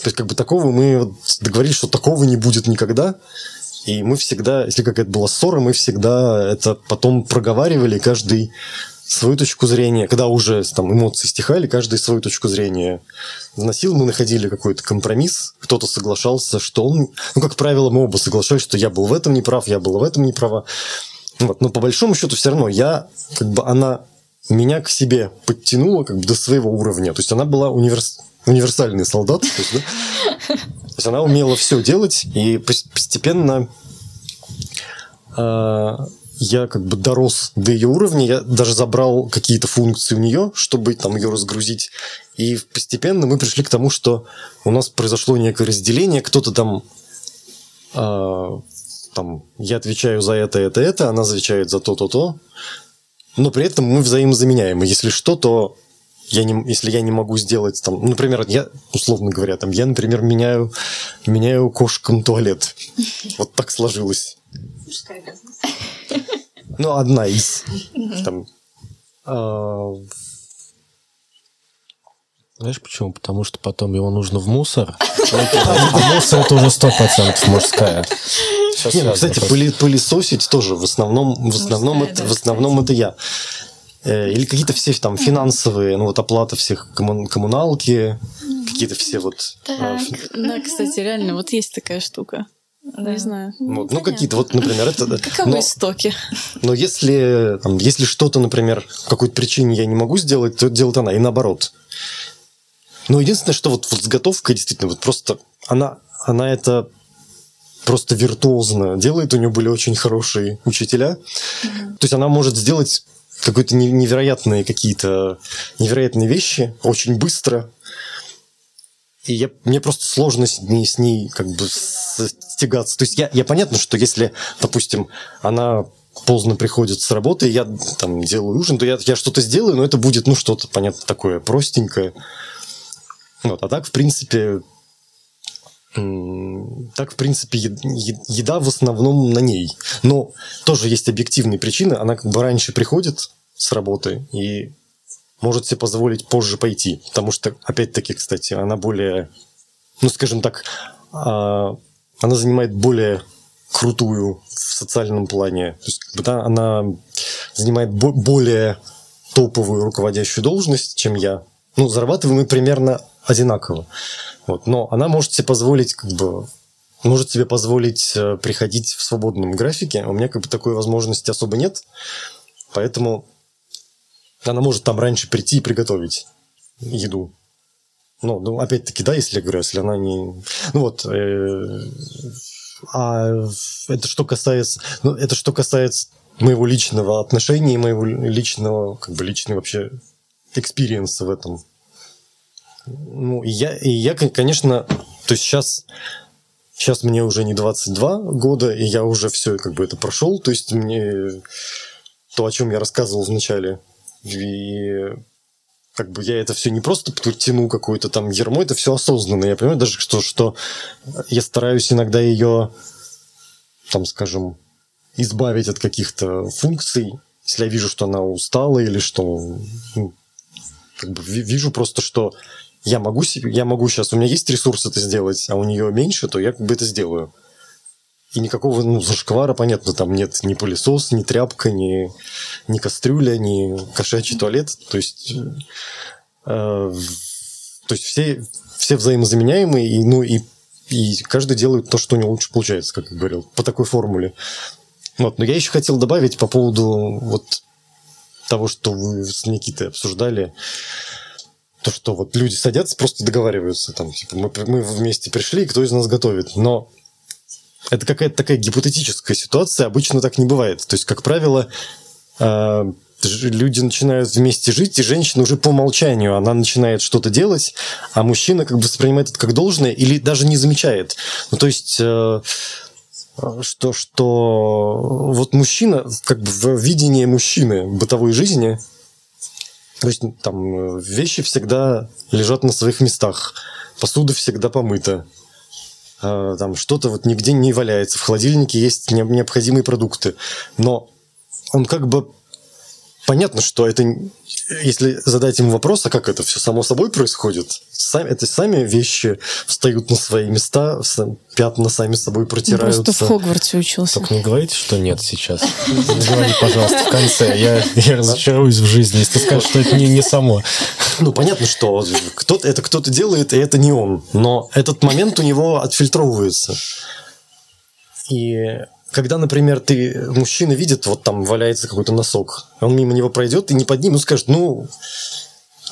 То есть как бы такого мы договорились, что такого не будет никогда. И мы всегда, если какая-то была ссора, мы всегда это потом проговаривали, каждый свою точку зрения, когда уже там эмоции стихали, каждый свою точку зрения вносил, мы находили какой-то компромисс, кто-то соглашался, что он, ну, как правило, мы оба соглашались, что я был в этом неправ, я была в этом неправа. Вот. Но по большому счету все равно я, как бы она меня к себе подтянула как бы до своего уровня. То есть она была универс... универсальный солдат. То есть, да? То есть она умела все делать, и пос- постепенно э, я как бы дорос до ее уровня, я даже забрал какие-то функции у нее, чтобы там ее разгрузить. И постепенно мы пришли к тому, что у нас произошло некое разделение, кто-то там э, там, я отвечаю за это, это, это, она отвечает за то, то, то. Но при этом мы взаимозаменяемы. Если что, то я не, если я не могу сделать там, например, я, условно говоря, там, я, например, меняю, меняю кошкам туалет. Вот так сложилось. Ну, одна из. Там, а,
Знаешь почему? Потому что потом его нужно в мусор. А мусор это уже сто процентов мужская. Всё
Не, ну, кстати, пылесосить тоже в основном, в основном, это, в основном это я. Э, Или какие-то все там финансовые, ну вот оплата всех коммун- коммуналки, какие-то все вот...
Так.
ф-
Да, кстати, реально, вот есть такая штука. Не знаю.
вот, ну какие-то вот, например, это...
Каковы
но-
истоки?
Но если, там, если что-то, например, по какой-то причине я не могу сделать, то это делает она, и наоборот. Но единственное, что вот, вот с готовкой действительно, вот просто она, она это просто виртуозно делает. У нее были очень хорошие учителя. То есть она может сделать какие-то не- невероятные какие-то невероятные вещи очень быстро. И я, мне просто сложно с ней, с ней как бы стягаться. То есть я, я понятно, что если, допустим, она поздно приходит с работы, я там делаю ужин, то я, я что-то сделаю, но это будет, ну, что-то, понятно, такое простенькое. Вот, а так, в принципе, так, в принципе, еда в основном на ней. Но тоже есть объективные причины. Она как бы раньше приходит с работы и может себе позволить позже пойти. Потому что, опять-таки, кстати, она более, ну, скажем так, а, она занимает более крутую в социальном плане. То есть, да, она занимает бо- более топовую руководящую должность, чем я. Ну, зарабатываем мы примерно одинаково. Вот. Но она может себе позволить, как бы, может себе позволить э, приходить в свободном графике. У меня как бы такой возможности особо нет. Поэтому она может там раньше прийти и приготовить еду. Ну, ну, опять-таки, да, если я говорю, если она не... Ну вот, э, а это что касается... Ну, это что касается моего личного отношения, и моего личного, как бы, личной вообще experience а в этом. Ну, я, и я, кон- конечно, то есть сейчас, сейчас мне уже не 22 года, и я уже все как бы это прошел, то есть мне то, о чем я рассказывал в начале, и как бы я это все не просто тяну какое-то там ермо, это все осознанно. Я понимаю даже, что, что я стараюсь иногда ее, там, скажем, избавить от каких-то функций, если я вижу, что она устала или что ну, как бы ви- вижу просто, что я могу себе, я могу сейчас, у меня есть ресурс это сделать, а у нее меньше, то я как бы это сделаю. И никакого ну, зашквара, понятно, там нет ни пылесос, ни тряпка, ни, ни кастрюля, ни кошачий туалет. То есть, э, то есть все, все взаимозаменяемые, и, ну, и, и каждый делает то, что у него лучше получается, как я говорил, по такой формуле. Вот. Но я еще хотел добавить по поводу вот того, что вы с Никитой обсуждали, то, что вот люди садятся, просто договариваются, там, типа, мы, мы вместе пришли, кто из нас готовит. Но это какая-то такая гипотетическая ситуация, обычно так не бывает. То есть, как правило, э, люди начинают вместе жить, и женщина уже по умолчанию, она начинает что-то делать, а мужчина как бы воспринимает это как должное или даже не замечает. Ну, то есть... э, что, что вот мужчина, как бы в видении мужчины бытовой жизни, то есть там вещи всегда лежат на своих местах, посуда всегда помыта, э, там что-то вот нигде не валяется, в холодильнике есть не- необходимые продукты, но он как бы понятно, что это если задать ему вопрос, а как это все само собой происходит, сами, это сами вещи встают на свои места, сам- пятна сами собой протираются.
Просто в Хогвартсе учился.
Только не говорите, что нет сейчас. *laughs* Не говори, пожалуйста, в конце. Я, я разочаруюсь в жизни, если ты скажешь, что это не, не само.
Ну, понятно, что кто-то, это кто-то делает, и это не он. Но этот момент у него отфильтровывается. И когда, например, ты, мужчина видит, вот там валяется какой-то носок, он мимо него пройдет и не поднимет, ну, скажет, ну,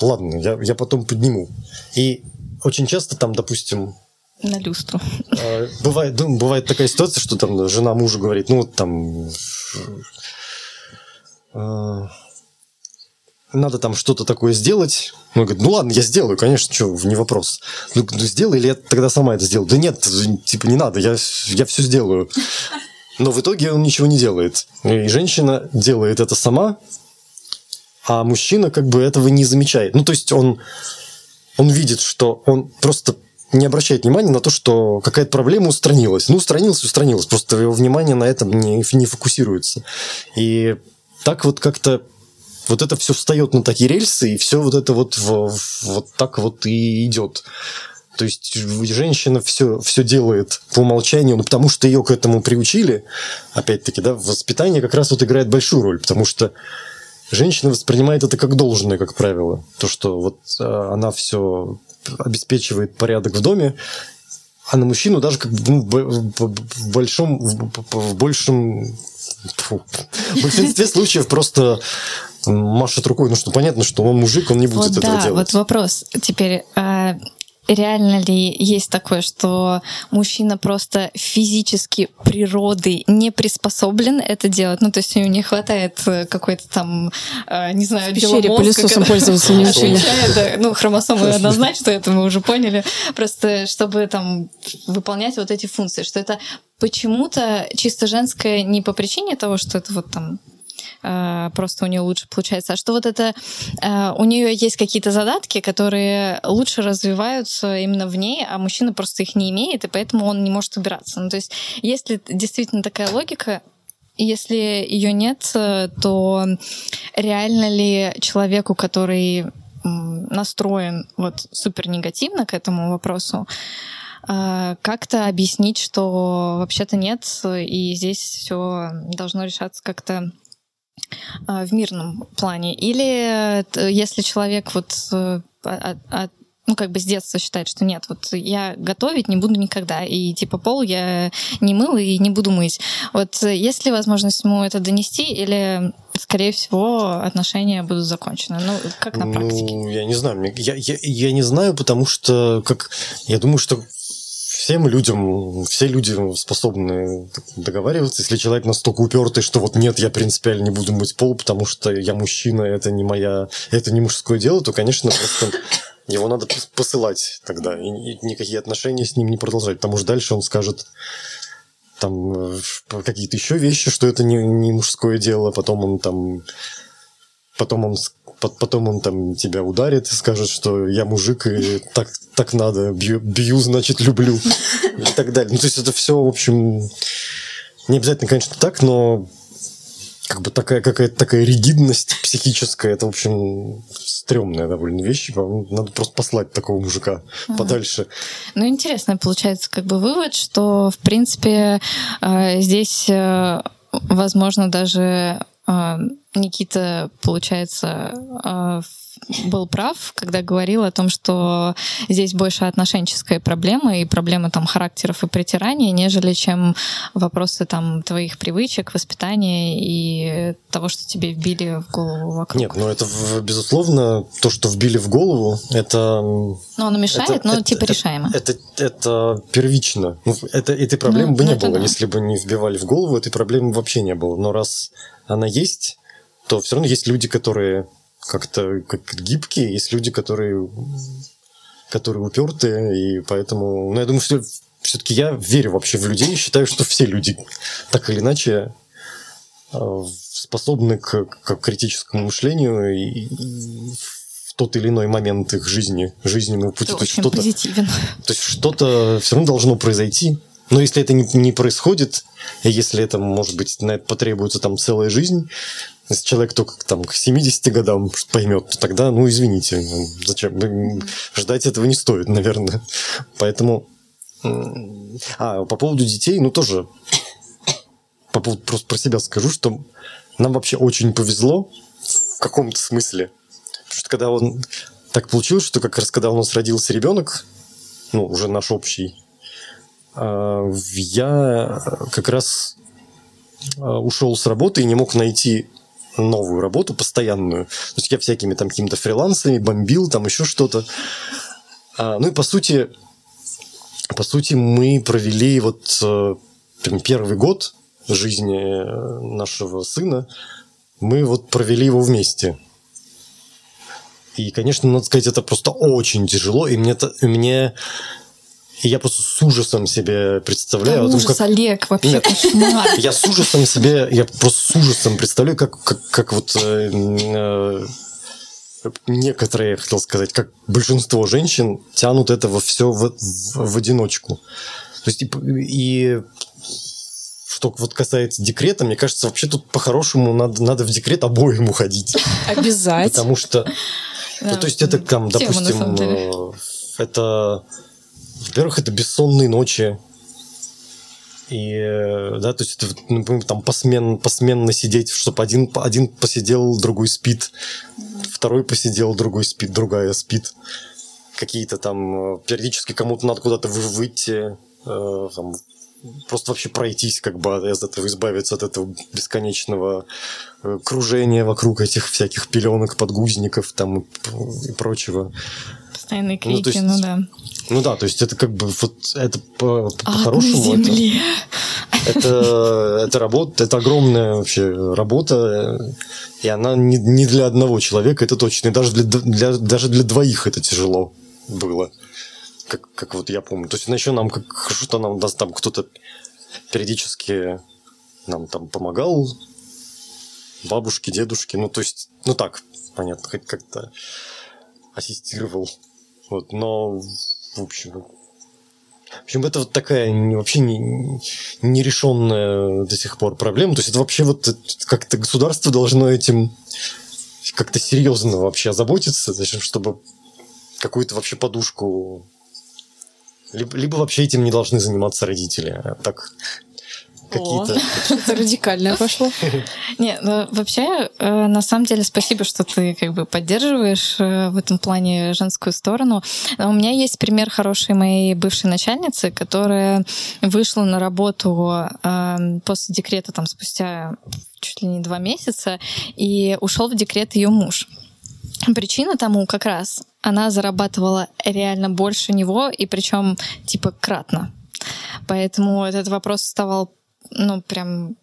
ладно, я, я потом подниму. И очень часто там, допустим,
На люстру.
э, бывает, ну, бывает такая ситуация, что там жена мужу говорит, ну, вот там... э, надо там что-то такое сделать. Он говорит, ну ладно, я сделаю, конечно, что, не вопрос. Ну, ну, сделай, или я тогда сама это сделаю? Да нет, типа не надо, я, я все сделаю. Но в итоге он ничего не делает. И женщина делает это сама, а мужчина как бы этого не замечает. Ну, то есть он, он видит, что он просто не обращает внимания на то, что какая-то проблема устранилась. Ну, устранилась, устранилась. Просто его внимание на этом не, не фокусируется. И так вот как-то вот это все встает на такие рельсы, и все вот это вот, вот так вот и идет. То есть женщина все, все делает по умолчанию, ну, потому что ее к этому приучили. Опять-таки, да, воспитание как раз вот играет большую роль, потому что женщина воспринимает это как должное, как правило. То, что вот а, она все обеспечивает порядок в доме, а на мужчину даже как ну, в большом, в большем, фу, в большинстве *laughs* случаев просто машет рукой, ну что понятно, что он мужик, он не будет
вот
этого
да,
делать.
Вот вопрос теперь. Реально ли есть такое, что мужчина просто физически природы не приспособлен это делать? Ну, то есть у него не хватает э, какой-то там, э, не знаю,
пещере пылесосом пользоваться не учили.
Ну, хромосомы однозначно, это мы уже поняли. Просто чтобы там выполнять вот эти функции, что это почему-то чисто женское не по причине того, что это вот там просто у нее лучше получается, а что вот это э, у нее есть какие-то задатки, которые лучше развиваются именно в ней, а мужчина просто их не имеет, и поэтому он не может убираться. Ну, то есть, если действительно такая логика, если ее нет, э, то реально ли человеку, который настроен вот супер негативно к этому вопросу, как-то объяснить, что вообще-то нет, и здесь все должно решаться как-то в мирном плане? Или э, если человек вот э, ну, как бы с детства считает, что нет, вот я готовить не буду никогда, и типа пол я не мыл и не буду мыть. Вот есть ли возможность ему это донести, или, скорее всего, отношения будут закончены? Ну, как на практике?
Ну, я не знаю. Я, я, я не знаю, потому что, как, я думаю, что всем людям, все люди способны договариваться. Если человек настолько упертый, что вот нет, я принципиально не буду мыть пол, потому что я мужчина, это не моя, это не мужское дело, то, конечно, просто его надо посылать тогда, и никакие отношения с ним не продолжать, потому что дальше он скажет там э, какие-то еще вещи, что это не, не мужское дело, потом он там потом он потом он там тебя ударит и скажет, что я мужик и так, так надо, бью, бью, значит, люблю *laughs* и так далее. Ну, то есть это все, в общем, не обязательно, конечно, так, но как бы такая какая-то такая ригидность психическая, это, в общем, стрёмная довольно вещь. Надо просто послать такого мужика ага. подальше.
Ну, интересно, получается, как бы вывод, что, в принципе, э, здесь, э, возможно, даже Никита, получается, был прав, когда говорил о том, что здесь больше отношенческая проблема и проблема там характеров и притирания, нежели чем вопросы там твоих привычек, воспитания и того, что тебе вбили в голову вокруг.
Нет, ну это безусловно то, что вбили в голову, это.
Ну оно мешает, это, но это, типа решаемо.
Это, это, это первично. Ну, это этой проблемы ну, бы не было, да. если бы не вбивали в голову, этой проблемы вообще не было. Но раз она есть, то все равно есть люди, которые как-то как гибкие, есть люди, которые, которые упертые, и поэтому, ну, я думаю, что все-таки я верю вообще в людей, считаю, что все люди так или иначе э, способны к, к критическому мышлению и, и в тот или иной момент их жизни, жизненного пути.
Ты то есть что-то, позитивен.
То есть что-то все равно должно произойти. Но если это не, не происходит, если это, может быть, на это потребуется там целая жизнь, если человек только там, к 70 годам поймет, то тогда, ну, извините, ну, зачем? Ждать этого не стоит, *laughs* наверное. Поэтому... А, по поводу детей, ну, тоже по поводу, просто про себя скажу, что нам вообще очень повезло в каком-то смысле. Потому что когда он... Так получилось, что как раз когда у нас родился ребенок, ну, уже наш общий, я как раз а, ушел с работы и не мог найти новую работу постоянную. То есть я всякими там какими-то фрилансами бомбил, там еще что-то. А, ну и по сути, по сути мы провели вот э, первый год жизни э, нашего сына, мы вот провели его вместе. И, конечно, надо сказать, это просто очень тяжело, и мне, мне и я просто с ужасом себе представляю...
Да, ужас, как... Олег, вообще Нет, кошмар. *laughs*
Я с ужасом себе, я просто с ужасом представляю, как, как, как вот... Э, э, некоторые, я хотел сказать, как большинство женщин, тянут это во все в, в, в одиночку. То есть и, и что вот касается декрета, мне кажется, вообще тут по-хорошему надо, надо в декрет обоим уходить.
Обязательно.
Потому что... Ну, то есть это там, допустим, э, это... Во-первых, это бессонные ночи, и, э, да, то есть, это, например, там посмен, посменно сидеть, чтобы один, один посидел, другой спит, второй посидел, другой спит, другая спит. Какие-то там, э, периодически кому-то надо куда-то выйти, э, там, просто вообще пройтись, как бы из этого избавиться от этого бесконечного э, кружения вокруг этих всяких пеленок, подгузников там и, прочего.
Постоянные крики, ну, есть, ну да.
Ну да, то есть это как бы вот это по, по-хорошему. это, это, это работа, это огромная вообще работа, и она не, не для одного человека, это точно. И даже для, для, даже для двоих это тяжело было как, как вот я помню. То есть еще нам как что нам даст там кто-то периодически нам там помогал, бабушки, дедушки, ну то есть, ну так, понятно, хоть как-то ассистировал. Вот, но, в общем, в общем, это вот такая вообще не, нерешенная до сих пор проблема. То есть это вообще вот как-то государство должно этим как-то серьезно вообще озаботиться, зачем, чтобы какую-то вообще подушку либо, либо вообще этим не должны заниматься родители. А так какие-то...
Что-то *laughs* радикальное пошло. *laughs*
Не, ну, вообще, э, на самом деле, спасибо, что ты как бы поддерживаешь э, в этом плане женскую сторону. У меня есть пример хорошей моей бывшей начальницы, которая вышла на работу э, после декрета там спустя чуть ли не два месяца, и ушел в декрет ее муж. Причина тому как раз, она зарабатывала реально больше него, и причем типа кратно. Поэтому этот вопрос вставал, ну, прям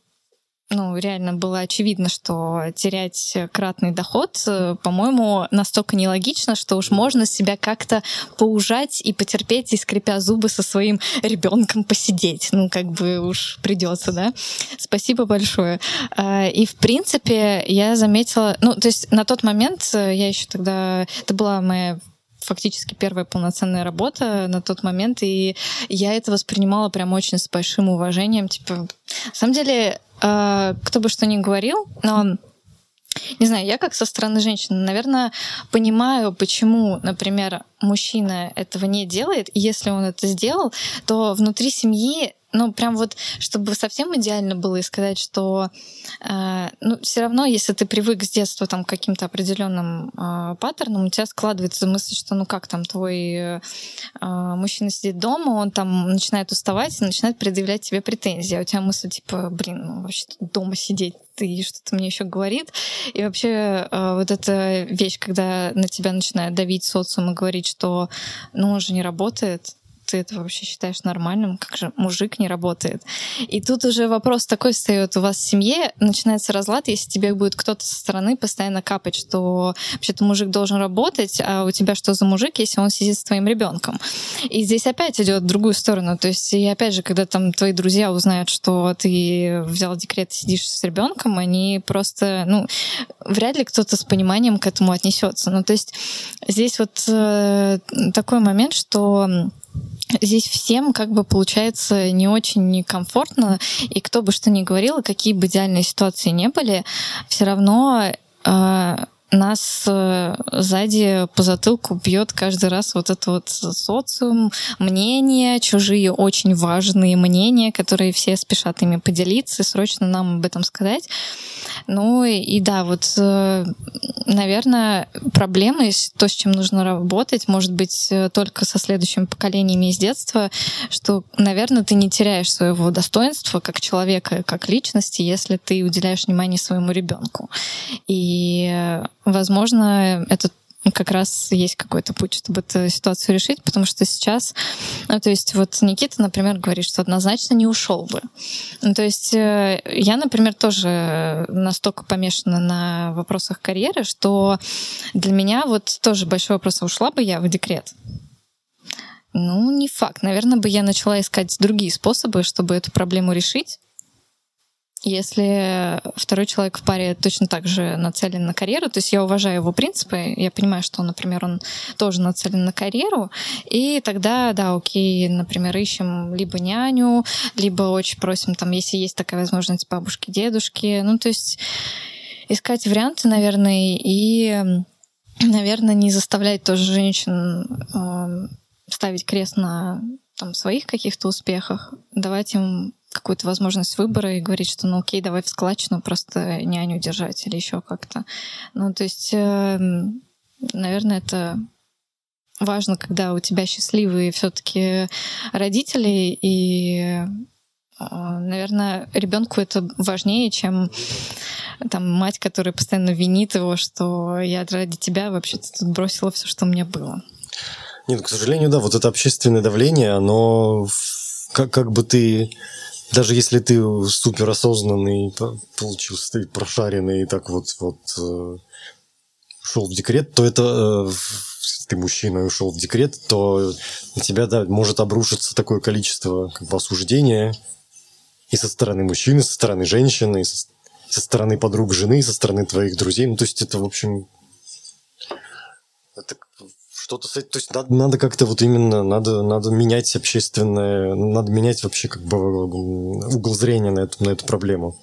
ну, реально было очевидно, что терять кратный доход, э, по-моему, настолько нелогично, что уж можно себя как-то поужать и потерпеть, и скрипя зубы со своим ребенком посидеть. Ну, как бы уж придется, да. Спасибо большое. А, и, в принципе, я заметила... Ну, то есть на тот момент э, я еще тогда... Это была моя фактически первая полноценная работа на тот момент, и я это воспринимала прям очень с большим уважением. Типа, на самом деле, э, кто бы что ни говорил, но не знаю, я как со стороны женщины, наверное, понимаю, почему, например, мужчина этого не делает, и если он это сделал, то внутри семьи ну, прям вот, чтобы совсем идеально было и сказать, что, э, ну, все равно, если ты привык с детства там к каким-то определенным э, паттернам, у тебя складывается мысль, что, ну, как там твой э, мужчина сидит дома, он там начинает уставать и начинает предъявлять тебе претензии, а у тебя мысль типа, блин, ну, вообще дома сидеть ты что-то мне еще говорит. И вообще э, вот эта вещь, когда на тебя начинает давить социум и говорить, что ну он же не работает, ты это вообще считаешь нормальным? Как же мужик не работает? И тут уже вопрос такой встает. У вас в семье начинается разлад, если тебе будет кто-то со стороны постоянно капать, что вообще-то мужик должен работать, а у тебя что за мужик, если он сидит с твоим ребенком? И здесь опять идет в другую сторону. То есть, и опять же, когда там твои друзья узнают, что ты взял декрет и сидишь с ребенком, они просто, ну, вряд ли кто-то с пониманием к этому отнесется. Ну, то есть здесь вот э, такой момент, что здесь всем как бы получается не очень некомфортно, и кто бы что ни говорил, какие бы идеальные ситуации не были, все равно э, нас э, сзади по затылку бьет каждый раз вот это вот социум, мнения, чужие очень важные мнения, которые все спешат ими поделиться и срочно нам об этом сказать. Ну и, да, вот, э, наверное, проблема, то, с чем нужно работать, может быть, э, только со следующими поколениями из детства, что, наверное, ты не теряешь своего достоинства как человека, как личности, если ты уделяешь внимание своему ребенку. И, возможно, это как раз есть какой-то путь, чтобы эту ситуацию решить, потому что сейчас, ну, то есть вот Никита, например, говорит, что однозначно не ушел бы. Ну, то есть э, я, например, тоже настолько помешана на вопросах карьеры, что для меня вот тоже большой вопрос, а ушла бы я в декрет? Ну, не факт. Наверное, бы я начала искать другие способы, чтобы эту проблему решить. Если второй человек в паре точно так же нацелен на карьеру, то есть я уважаю его принципы, я понимаю, что, например, он тоже нацелен на карьеру, и тогда, да, окей, например, ищем либо няню, либо очень просим, там, если есть такая возможность, бабушки, дедушки, ну, то есть искать варианты, наверное, и, наверное, не заставлять тоже женщин э, ставить крест на там, своих каких-то успехах, давать им какую-то возможность выбора и говорить, что ну окей, давай в складчину просто няню держать или еще как-то. Ну, то есть, э, наверное, это важно, когда у тебя счастливые все-таки родители, и, э, наверное, ребенку это важнее, чем там мать, которая постоянно винит его, что я ради тебя вообще-то тут бросила все, что у меня было.
Нет, к сожалению, да, вот это общественное давление, оно как, как бы ты даже если ты супер осознанный, получился ты прошаренный и так вот, вот э, ушел в декрет, то это э, ты мужчина и ушел в декрет, то на тебя да, может обрушиться такое количество как бы, осуждения и со стороны мужчины, и со стороны женщины, и со, со стороны подруг жены, и со стороны твоих друзей. Ну, то есть это, в общем, это что-то с этим, то есть надо, надо как-то вот именно, надо, надо менять общественное, надо менять вообще как бы угол зрения на эту, на эту проблему.